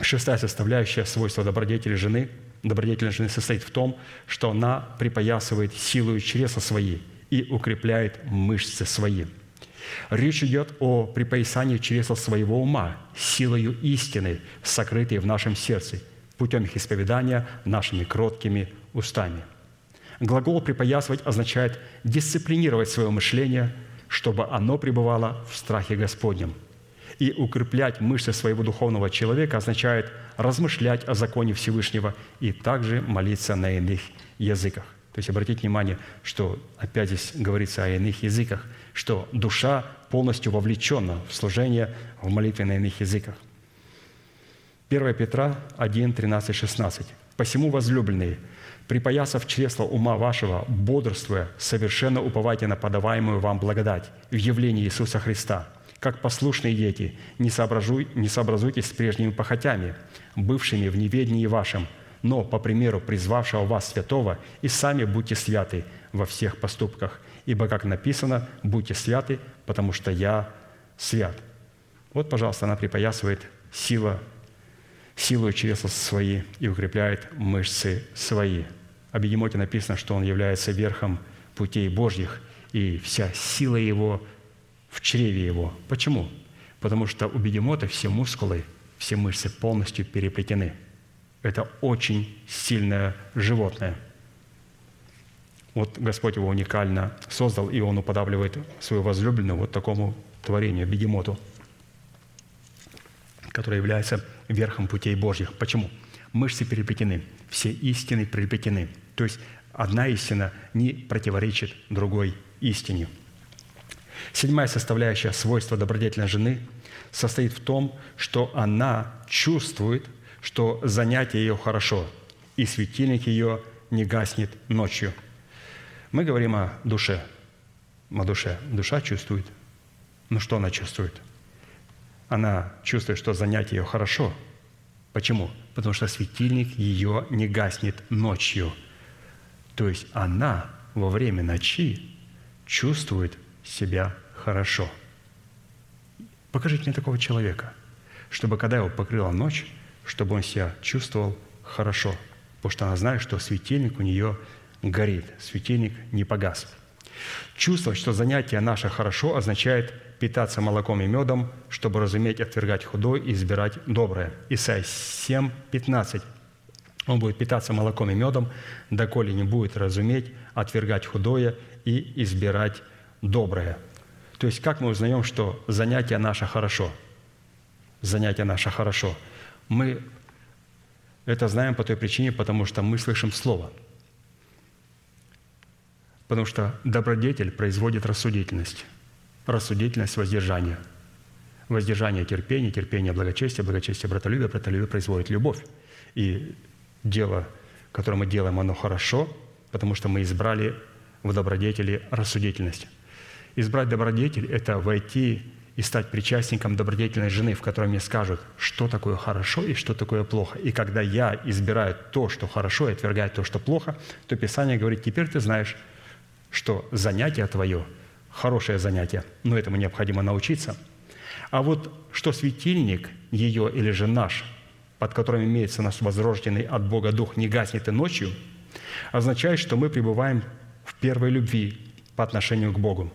Шестая составляющая свойства добродетели жены, добродетельной жены состоит в том, что она припоясывает силу чресла свои и укрепляет мышцы свои. Речь идет о припоясании чресла своего ума, силою истины, сокрытой в нашем сердце – путем их исповедания нашими кроткими устами. Глагол «припоясывать» означает дисциплинировать свое мышление, чтобы оно пребывало в страхе Господнем. И укреплять мышцы своего духовного человека означает размышлять о законе Всевышнего и также молиться на иных языках. То есть обратите внимание, что опять здесь говорится о иных языках, что душа полностью вовлечена в служение в молитве на иных языках – 1 Петра 1, 13, 16. «Посему, возлюбленные, припоясав чресло ума вашего, бодрствуя, совершенно уповайте на подаваемую вам благодать в явлении Иисуса Христа. Как послушные дети, не, соображуй, не сообразуйтесь с прежними похотями, бывшими в неведении вашем, но, по примеру призвавшего вас святого, и сами будьте святы во всех поступках, ибо, как написано, будьте святы, потому что я свят». Вот, пожалуйста, она припоясывает сила, силу чресла свои и укрепляет мышцы свои. О бегемоте написано, что он является верхом путей Божьих, и вся сила его в чреве его. Почему? Потому что у бегемота все мускулы, все мышцы полностью переплетены. Это очень сильное животное. Вот Господь его уникально создал, и он уподавливает свою возлюбленную вот такому творению, бегемоту, которое является верхом путей Божьих. Почему? Мышцы переплетены, все истины переплетены. То есть одна истина не противоречит другой истине. Седьмая составляющая свойства добродетельной жены состоит в том, что она чувствует, что занятие ее хорошо, и светильник ее не гаснет ночью. Мы говорим о душе, о душе. Душа чувствует. Ну что она чувствует? Она чувствует, что занятие ее хорошо. Почему? Потому что светильник ее не гаснет ночью. То есть она во время ночи чувствует себя хорошо. Покажите мне такого человека, чтобы когда его покрыла ночь, чтобы он себя чувствовал хорошо, потому что она знает, что светильник у нее горит, светильник не погас. Чувствовать, что занятие наше хорошо, означает питаться молоком и медом, чтобы разуметь отвергать худое и избирать доброе. Исайя 7, 15. Он будет питаться молоком и медом, доколе не будет разуметь, отвергать худое и избирать доброе. То есть как мы узнаем, что занятие наше хорошо? Занятие наше хорошо. Мы это знаем по той причине, потому что мы слышим Слово. Потому что добродетель производит рассудительность. Рассудительность – воздержание. Воздержание – терпение, терпение – благочестие, благочестие – братолюбие, братолюбие производит любовь. И дело, которое мы делаем, оно хорошо, потому что мы избрали в добродетели рассудительность. Избрать добродетель – это войти и стать причастником добродетельной жены, в которой мне скажут, что такое хорошо и что такое плохо. И когда я избираю то, что хорошо, и отвергаю то, что плохо, то Писание говорит, теперь ты знаешь, что занятие твое – хорошее занятие, но этому необходимо научиться. А вот что светильник ее или же наш, под которым имеется наш возрожденный от Бога Дух, не гаснет и ночью, означает, что мы пребываем в первой любви по отношению к Богу.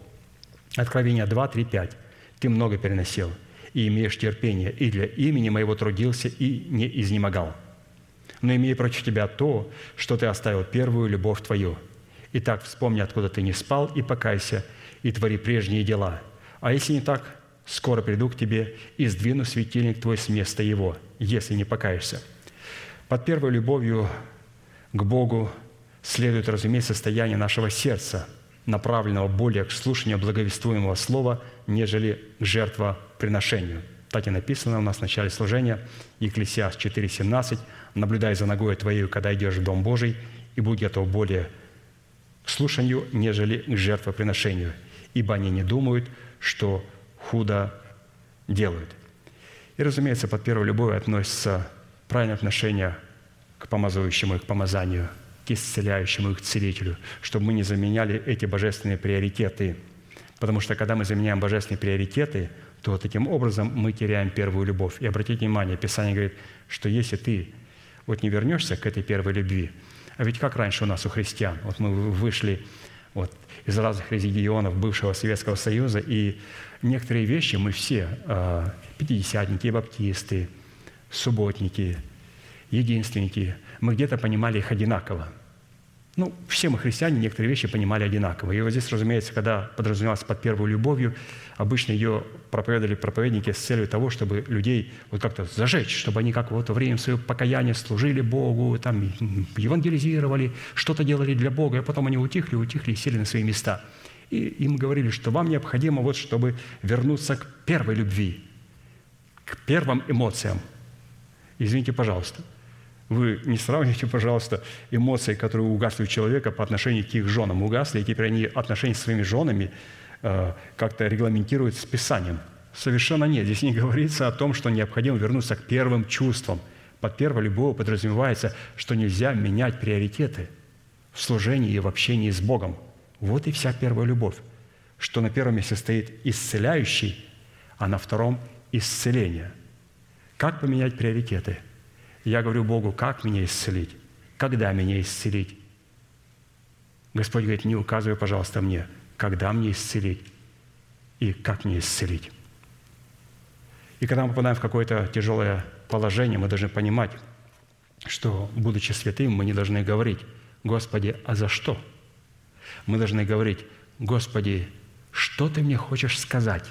Откровение 2, 3, 5. «Ты много переносил, и имеешь терпение, и для имени моего трудился, и не изнемогал. Но имея против тебя то, что ты оставил первую любовь твою. Итак, вспомни, откуда ты не спал, и покайся, и твори прежние дела. А если не так, скоро приду к тебе и сдвину светильник твой с места его, если не покаешься». Под первой любовью к Богу следует разуметь состояние нашего сердца, направленного более к слушанию благовествуемого слова, нежели к жертвоприношению. Так и написано у нас в начале служения, Екклесиас 4,17, «Наблюдай за ногой твоей, когда идешь в Дом Божий, и будь готов более к слушанию, нежели к жертвоприношению, ибо они не думают, что худо делают». И, разумеется, под первой любовью относится правильное отношение к помазующему и к помазанию – к исцеляющему, к целителю, чтобы мы не заменяли эти божественные приоритеты. Потому что когда мы заменяем божественные приоритеты, то таким образом мы теряем первую любовь. И обратите внимание, Писание говорит, что если ты вот не вернешься к этой первой любви, а ведь как раньше у нас у христиан, вот мы вышли вот, из разных регионов бывшего Советского Союза, и некоторые вещи мы все, э, пятидесятники, баптисты, субботники, единственники, мы где-то понимали их одинаково – ну, все мы христиане некоторые вещи понимали одинаково. И вот здесь, разумеется, когда подразумевалось под первую любовью, обычно ее проповедовали проповедники с целью того, чтобы людей вот как-то зажечь, чтобы они как вот во время своего покаяния служили Богу, там, евангелизировали, что-то делали для Бога, а потом они утихли, утихли и сели на свои места. И им говорили, что вам необходимо вот, чтобы вернуться к первой любви, к первым эмоциям. Извините, пожалуйста – вы не сравнивайте, пожалуйста, эмоции, которые угасли у человека по отношению к их женам. Угасли, и теперь они отношения с своими женами как-то регламентируют с Писанием. Совершенно нет. Здесь не говорится о том, что необходимо вернуться к первым чувствам. Под первой любовью подразумевается, что нельзя менять приоритеты в служении и в общении с Богом. Вот и вся первая любовь. Что на первом месте стоит исцеляющий, а на втором – исцеления. Как поменять приоритеты? Я говорю Богу, как меня исцелить? Когда меня исцелить? Господь говорит, не указывай, пожалуйста, мне, когда мне исцелить и как мне исцелить. И когда мы попадаем в какое-то тяжелое положение, мы должны понимать, что, будучи святым, мы не должны говорить, «Господи, а за что?» Мы должны говорить, «Господи, что Ты мне хочешь сказать?»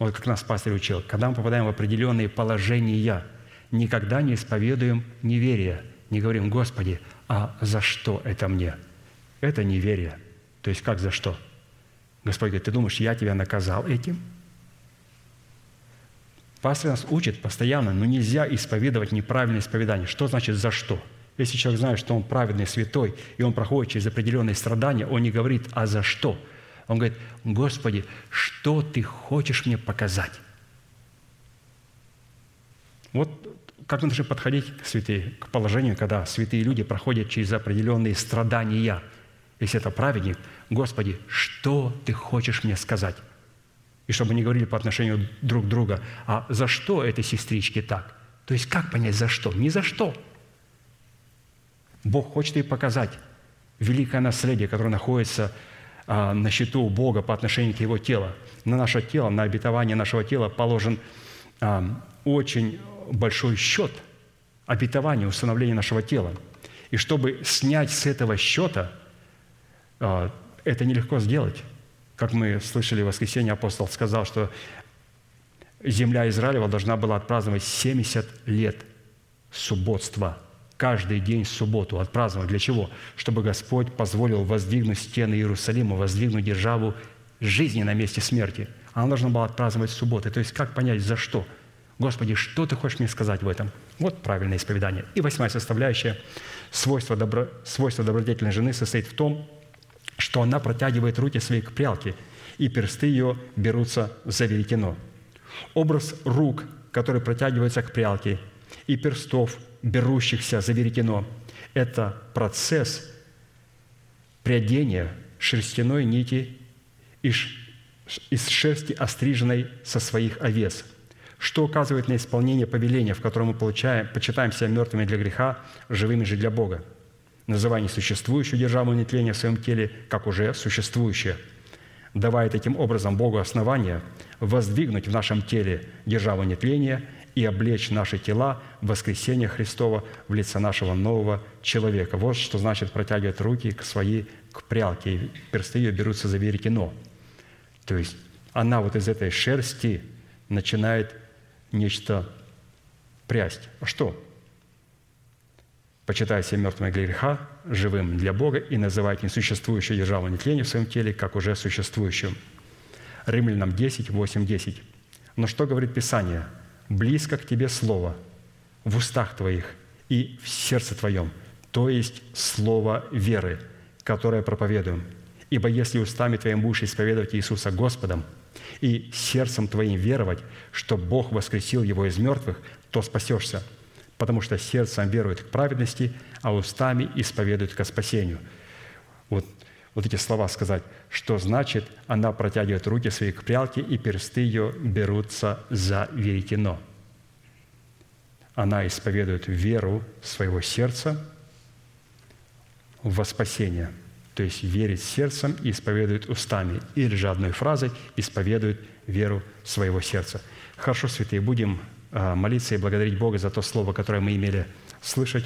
Вот как нас пастор учил, когда мы попадаем в определенные положения, никогда не исповедуем неверие, не говорим, «Господи, а за что это мне?» Это неверие. То есть как за что? Господь говорит, ты думаешь, я тебя наказал этим? Пастор нас учит постоянно, но нельзя исповедовать неправильное исповедание. Что значит «за что»? Если человек знает, что он праведный, святой, и он проходит через определенные страдания, он не говорит «а за что?». Он говорит «Господи, что Ты хочешь мне показать?» Вот как мы должны подходить к святые, к положению, когда святые люди проходят через определенные страдания. Если это праведник, Господи, что Ты хочешь мне сказать? и чтобы не говорили по отношению друг друга, а за что этой сестричке так? То есть как понять за что? Не за что. Бог хочет ей показать великое наследие, которое находится а, на счету Бога по отношению к Его телу. На наше тело, на обетование нашего тела положен а, очень большой счет обетования, установления нашего тела. И чтобы снять с этого счета, это нелегко сделать. Как мы слышали в воскресенье, апостол сказал, что земля Израилева должна была отпраздновать 70 лет субботства. Каждый день субботу отпраздновать. Для чего? Чтобы Господь позволил воздвигнуть стены Иерусалима, воздвигнуть державу жизни на месте смерти. Она должна была отпраздновать субботы. То есть как понять, за что? Господи, что ты хочешь мне сказать в этом? Вот правильное исповедание. И восьмая составляющая. Свойство, добро, свойство добродетельной жены состоит в том, что она протягивает руки свои к прялке, и персты ее берутся за веретено. Образ рук, которые протягиваются к прялке, и перстов, берущихся за веретено – это процесс прядения шерстяной нити из шерсти, остриженной со своих овец, что указывает на исполнение повеления, в котором мы получаем, почитаем себя мертвыми для греха, живыми же для Бога называя несуществующую державу нетления в своем теле, как уже существующее, давая таким образом Богу основания воздвигнуть в нашем теле державу нетления и облечь наши тела в воскресение Христова в лице нашего нового человека. Вот что значит протягивать руки к своей к прялке, и персты ее берутся за веретено. То есть она вот из этой шерсти начинает нечто прясть. А что? Почитая себя мертвым для греха, живым для Бога и называть несуществующую державу нетления в своем теле, как уже существующую. Римлянам 10, 8, 10. Но что говорит Писание? «Близко к тебе Слово в устах твоих и в сердце твоем, то есть Слово веры, которое проповедуем. Ибо если устами твоим будешь исповедовать Иисуса Господом и сердцем твоим веровать, что Бог воскресил Его из мертвых, то спасешься – потому что сердцем верует к праведности, а устами исповедует ко спасению». Вот, вот эти слова сказать, что значит, она протягивает руки свои к прялке, и персты ее берутся за веретено. Она исповедует веру своего сердца во спасение, то есть верит сердцем и исповедует устами, или же одной фразой исповедует веру своего сердца. Хорошо, святые, будем молиться и благодарить Бога за то слово, которое мы имели слышать.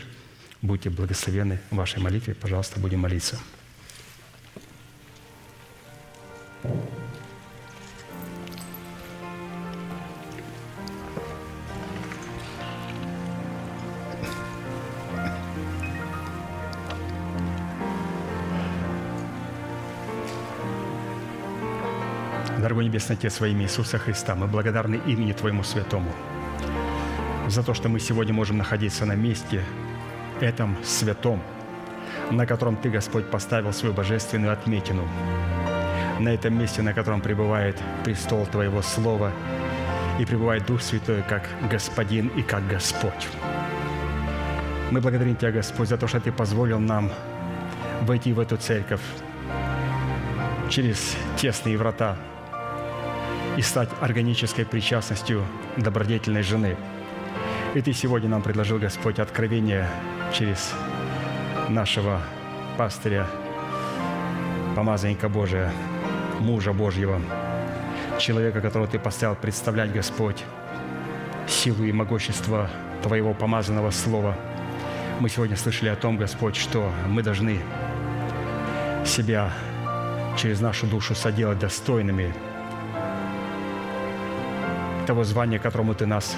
Будьте благословены в вашей молитве. Пожалуйста, будем молиться. Дорогой Небесный Отец, во имя Иисуса Христа, мы благодарны имени Твоему Святому – за то, что мы сегодня можем находиться на месте этом святом, на котором Ты, Господь, поставил свою божественную отметину, на этом месте, на котором пребывает престол Твоего Слова и пребывает Дух Святой как Господин и как Господь. Мы благодарим Тебя, Господь, за то, что Ты позволил нам войти в эту церковь через тесные врата, и стать органической причастностью добродетельной жены. И Ты сегодня нам предложил, Господь, откровение через нашего пастыря, помазанника Божия, мужа Божьего, человека, которого Ты поставил представлять, Господь, силу и могущество Твоего помазанного Слова. Мы сегодня слышали о том, Господь, что мы должны себя через нашу душу соделать достойными того звания, которому Ты нас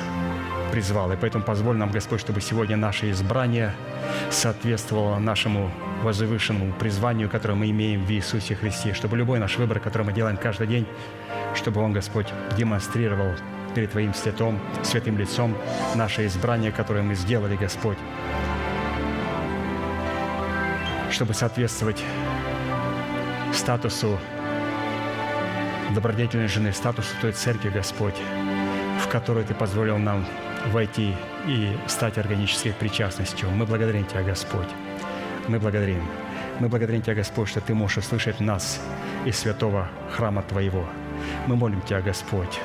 призвал. И поэтому позволь нам, Господь, чтобы сегодня наше избрание соответствовало нашему возвышенному призванию, которое мы имеем в Иисусе Христе, чтобы любой наш выбор, который мы делаем каждый день, чтобы он, Господь, демонстрировал перед Твоим святым, святым лицом наше избрание, которое мы сделали, Господь, чтобы соответствовать статусу добродетельной жены, статусу той церкви, Господь, в которую Ты позволил нам войти и стать органической причастностью. Мы благодарим Тебя, Господь. Мы благодарим. Мы благодарим Тебя, Господь, что Ты можешь услышать нас из святого храма Твоего. Мы молим Тебя, Господь.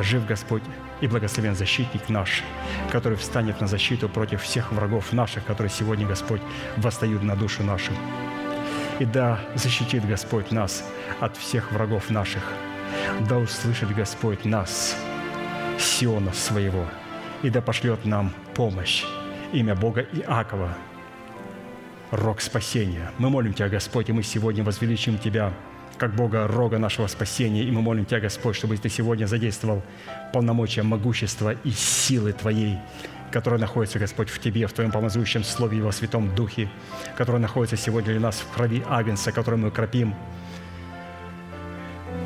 Жив Господь и благословен защитник наш, который встанет на защиту против всех врагов наших, которые сегодня, Господь, восстают на душу нашу. И да, защитит Господь нас от всех врагов наших. Да услышит Господь нас, Сиона своего, и да пошлет нам помощь. Имя Бога Иакова, рог спасения. Мы молим Тебя, Господь, и мы сегодня возвеличим Тебя, как Бога, рога нашего спасения. И мы молим Тебя, Господь, чтобы Ты сегодня задействовал полномочия, могущества и силы Твоей, которая находится, Господь, в Тебе, в Твоем помазующем Слове и во Святом Духе, которая находится сегодня для нас в крови Агнца, которую мы кропим,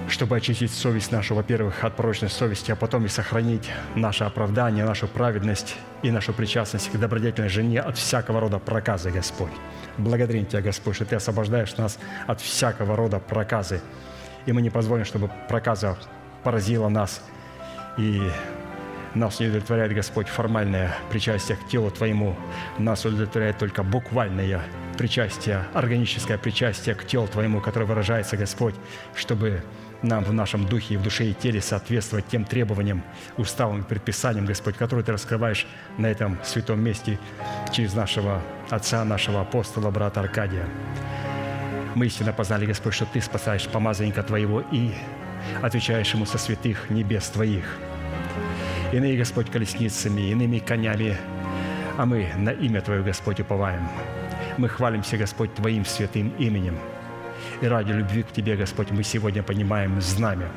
чтобы очистить совесть нашу, во-первых, от порочной совести, а потом и сохранить наше оправдание, нашу праведность и нашу причастность к добродетельной жене от всякого рода проказа, Господь. Благодарим Тебя, Господь, что Ты освобождаешь нас от всякого рода проказы. И мы не позволим, чтобы проказа поразила нас и нас не удовлетворяет, Господь, формальное причастие к телу Твоему. Нас удовлетворяет только буквальное причастие, органическое причастие к телу Твоему, которое выражается, Господь, чтобы нам в нашем духе и в душе и теле соответствовать тем требованиям, уставам и предписаниям, Господь, которые Ты раскрываешь на этом святом месте через нашего отца, нашего апостола, брата Аркадия. Мы истинно познали, Господь, что Ты спасаешь помазанника Твоего и отвечаешь ему со святых небес Твоих. Иные, Господь, колесницами, иными конями, а мы на имя Твое, Господь, уповаем. Мы хвалимся, Господь, Твоим святым именем – и ради любви к Тебе, Господь, мы сегодня понимаем знамя,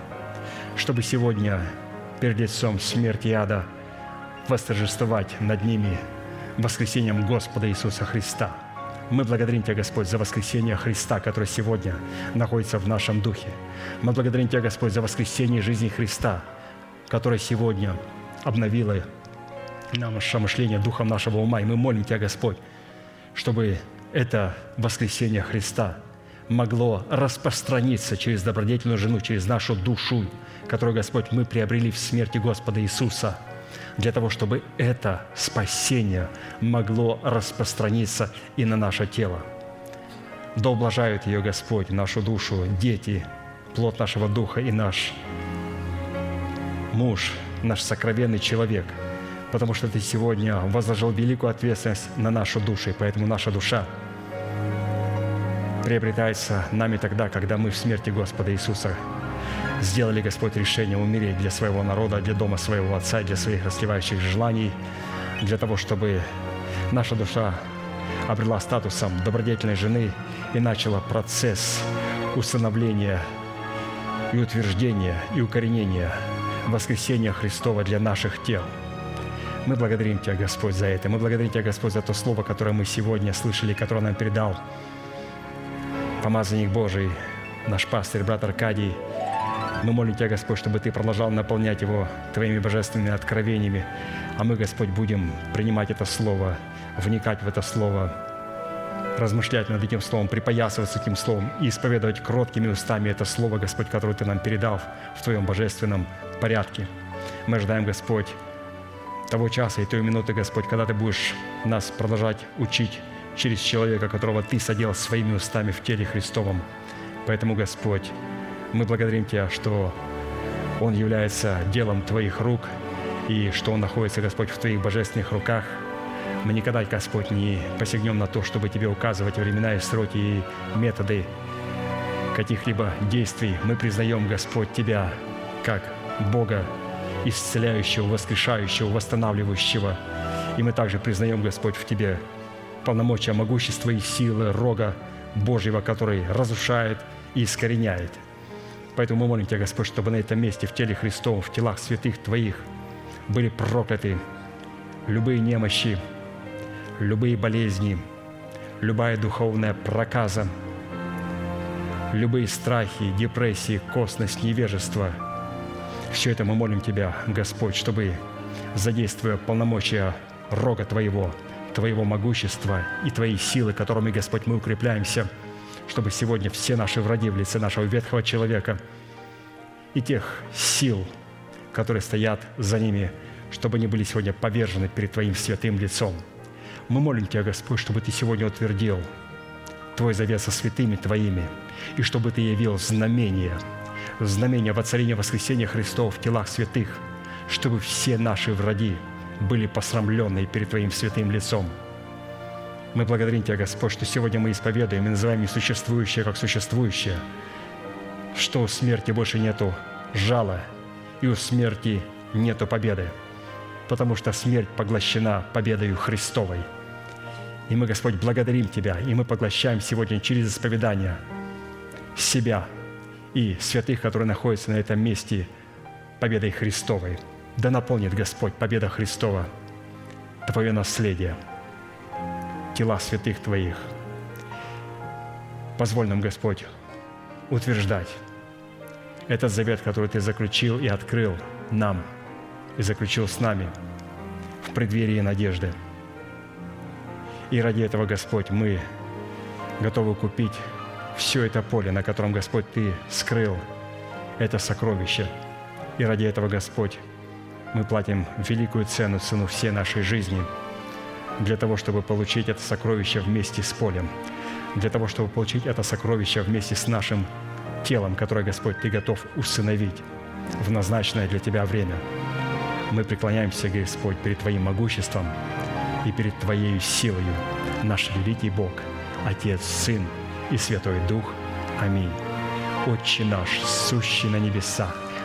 чтобы сегодня перед лицом смерти и ада восторжествовать над ними воскресением Господа Иисуса Христа. Мы благодарим Тебя, Господь, за воскресение Христа, которое сегодня находится в нашем духе. Мы благодарим Тебя, Господь, за воскресение жизни Христа, которое сегодня обновило наше мышление духом нашего ума. И мы молим Тебя, Господь, чтобы это воскресение Христа – могло распространиться через добродетельную жену, через нашу душу, которую, Господь, мы приобрели в смерти Господа Иисуса, для того, чтобы это спасение могло распространиться и на наше тело. Да ублажают ее Господь, нашу душу, дети, плод нашего духа и наш муж, наш сокровенный человек, потому что Ты сегодня возложил великую ответственность на нашу душу, и поэтому наша душа – приобретается нами тогда, когда мы в смерти Господа Иисуса сделали, Господь, решение умереть для своего народа, для дома своего Отца, для своих расливающих желаний, для того, чтобы наша душа обрела статусом добродетельной жены и начала процесс установления и утверждения и укоренения воскресения Христова для наших тел. Мы благодарим Тебя, Господь, за это. Мы благодарим Тебя, Господь, за то слово, которое мы сегодня слышали, которое нам передал помазанник Божий, наш пастырь, брат Аркадий. Мы молим Тебя, Господь, чтобы Ты продолжал наполнять его Твоими божественными откровениями, а мы, Господь, будем принимать это Слово, вникать в это Слово, размышлять над этим Словом, припоясываться этим Словом и исповедовать кроткими устами это Слово, Господь, которое Ты нам передал в Твоем божественном порядке. Мы ожидаем, Господь, того часа и той минуты, Господь, когда Ты будешь нас продолжать учить через человека, которого Ты садил своими устами в теле Христовом. Поэтому, Господь, мы благодарим Тебя, что Он является делом Твоих рук, и что Он находится, Господь, в Твоих божественных руках. Мы никогда, Господь, не посягнем на то, чтобы Тебе указывать времена и сроки и методы каких-либо действий. Мы признаем, Господь, Тебя как Бога, исцеляющего, воскрешающего, восстанавливающего. И мы также признаем, Господь, в Тебе полномочия, могущества и силы Рога Божьего, который разрушает и искореняет. Поэтому мы молим Тебя, Господь, чтобы на этом месте, в теле Христовом, в телах святых Твоих были прокляты любые немощи, любые болезни, любая духовная проказа, любые страхи, депрессии, косность, невежество. Все это мы молим Тебя, Господь, чтобы, задействуя полномочия Рога Твоего, Твоего могущества и Твоей силы, которыми, Господь, мы укрепляемся, чтобы сегодня все наши враги в лице нашего ветхого человека и тех сил, которые стоят за ними, чтобы они были сегодня повержены перед Твоим святым лицом. Мы молим Тебя, Господь, чтобы Ты сегодня утвердил Твой завет со святыми Твоими, и чтобы Ты явил знамение, знамение воцарения воскресения Христов в телах святых, чтобы все наши враги были посрамлены перед Твоим святым лицом. Мы благодарим Тебя, Господь, что сегодня мы исповедуем и называем несуществующее как существующее, что у смерти больше нету жала, и у смерти нету победы, потому что смерть поглощена победою Христовой. И мы, Господь, благодарим Тебя, и мы поглощаем сегодня через исповедание себя и святых, которые находятся на этом месте победой Христовой – да наполнит Господь победа Христова Твое наследие, тела святых Твоих. Позволь нам, Господь, утверждать этот завет, который Ты заключил и открыл нам, и заключил с нами в преддверии надежды. И ради этого, Господь, мы готовы купить все это поле, на котором, Господь, Ты скрыл это сокровище. И ради этого, Господь, мы платим великую цену, цену всей нашей жизни для того, чтобы получить это сокровище вместе с полем, для того, чтобы получить это сокровище вместе с нашим телом, которое, Господь, Ты готов усыновить в назначенное для Тебя время. Мы преклоняемся, Господь, перед Твоим могуществом и перед Твоей силою, наш великий Бог, Отец, Сын и Святой Дух. Аминь. Отче наш, сущий на небесах,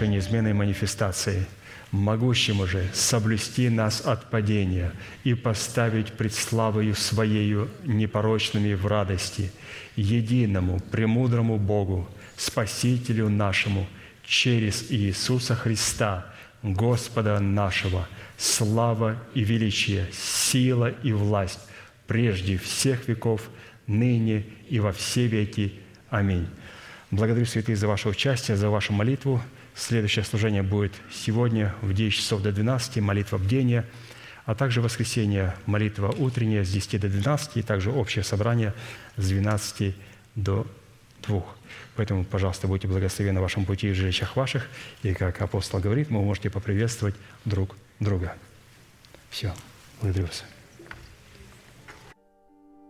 Закончим нашей неизменной манифестацией, могущему же соблюсти нас от падения и поставить пред славою Своею непорочными в радости, единому, премудрому Богу, Спасителю нашему, через Иисуса Христа, Господа нашего, слава и величие, сила и власть прежде всех веков, ныне и во все веки. Аминь. Благодарю, святые, за ваше участие, за вашу молитву. Следующее служение будет сегодня в 10 часов до 12, молитва бдения, а также в воскресенье молитва утренняя с 10 до 12, и также общее собрание с 12 до 2. Поэтому, пожалуйста, будьте благословены на вашем пути и жилищах ваших. И, как апостол говорит, вы можете поприветствовать друг друга. Все. Благодарю вас.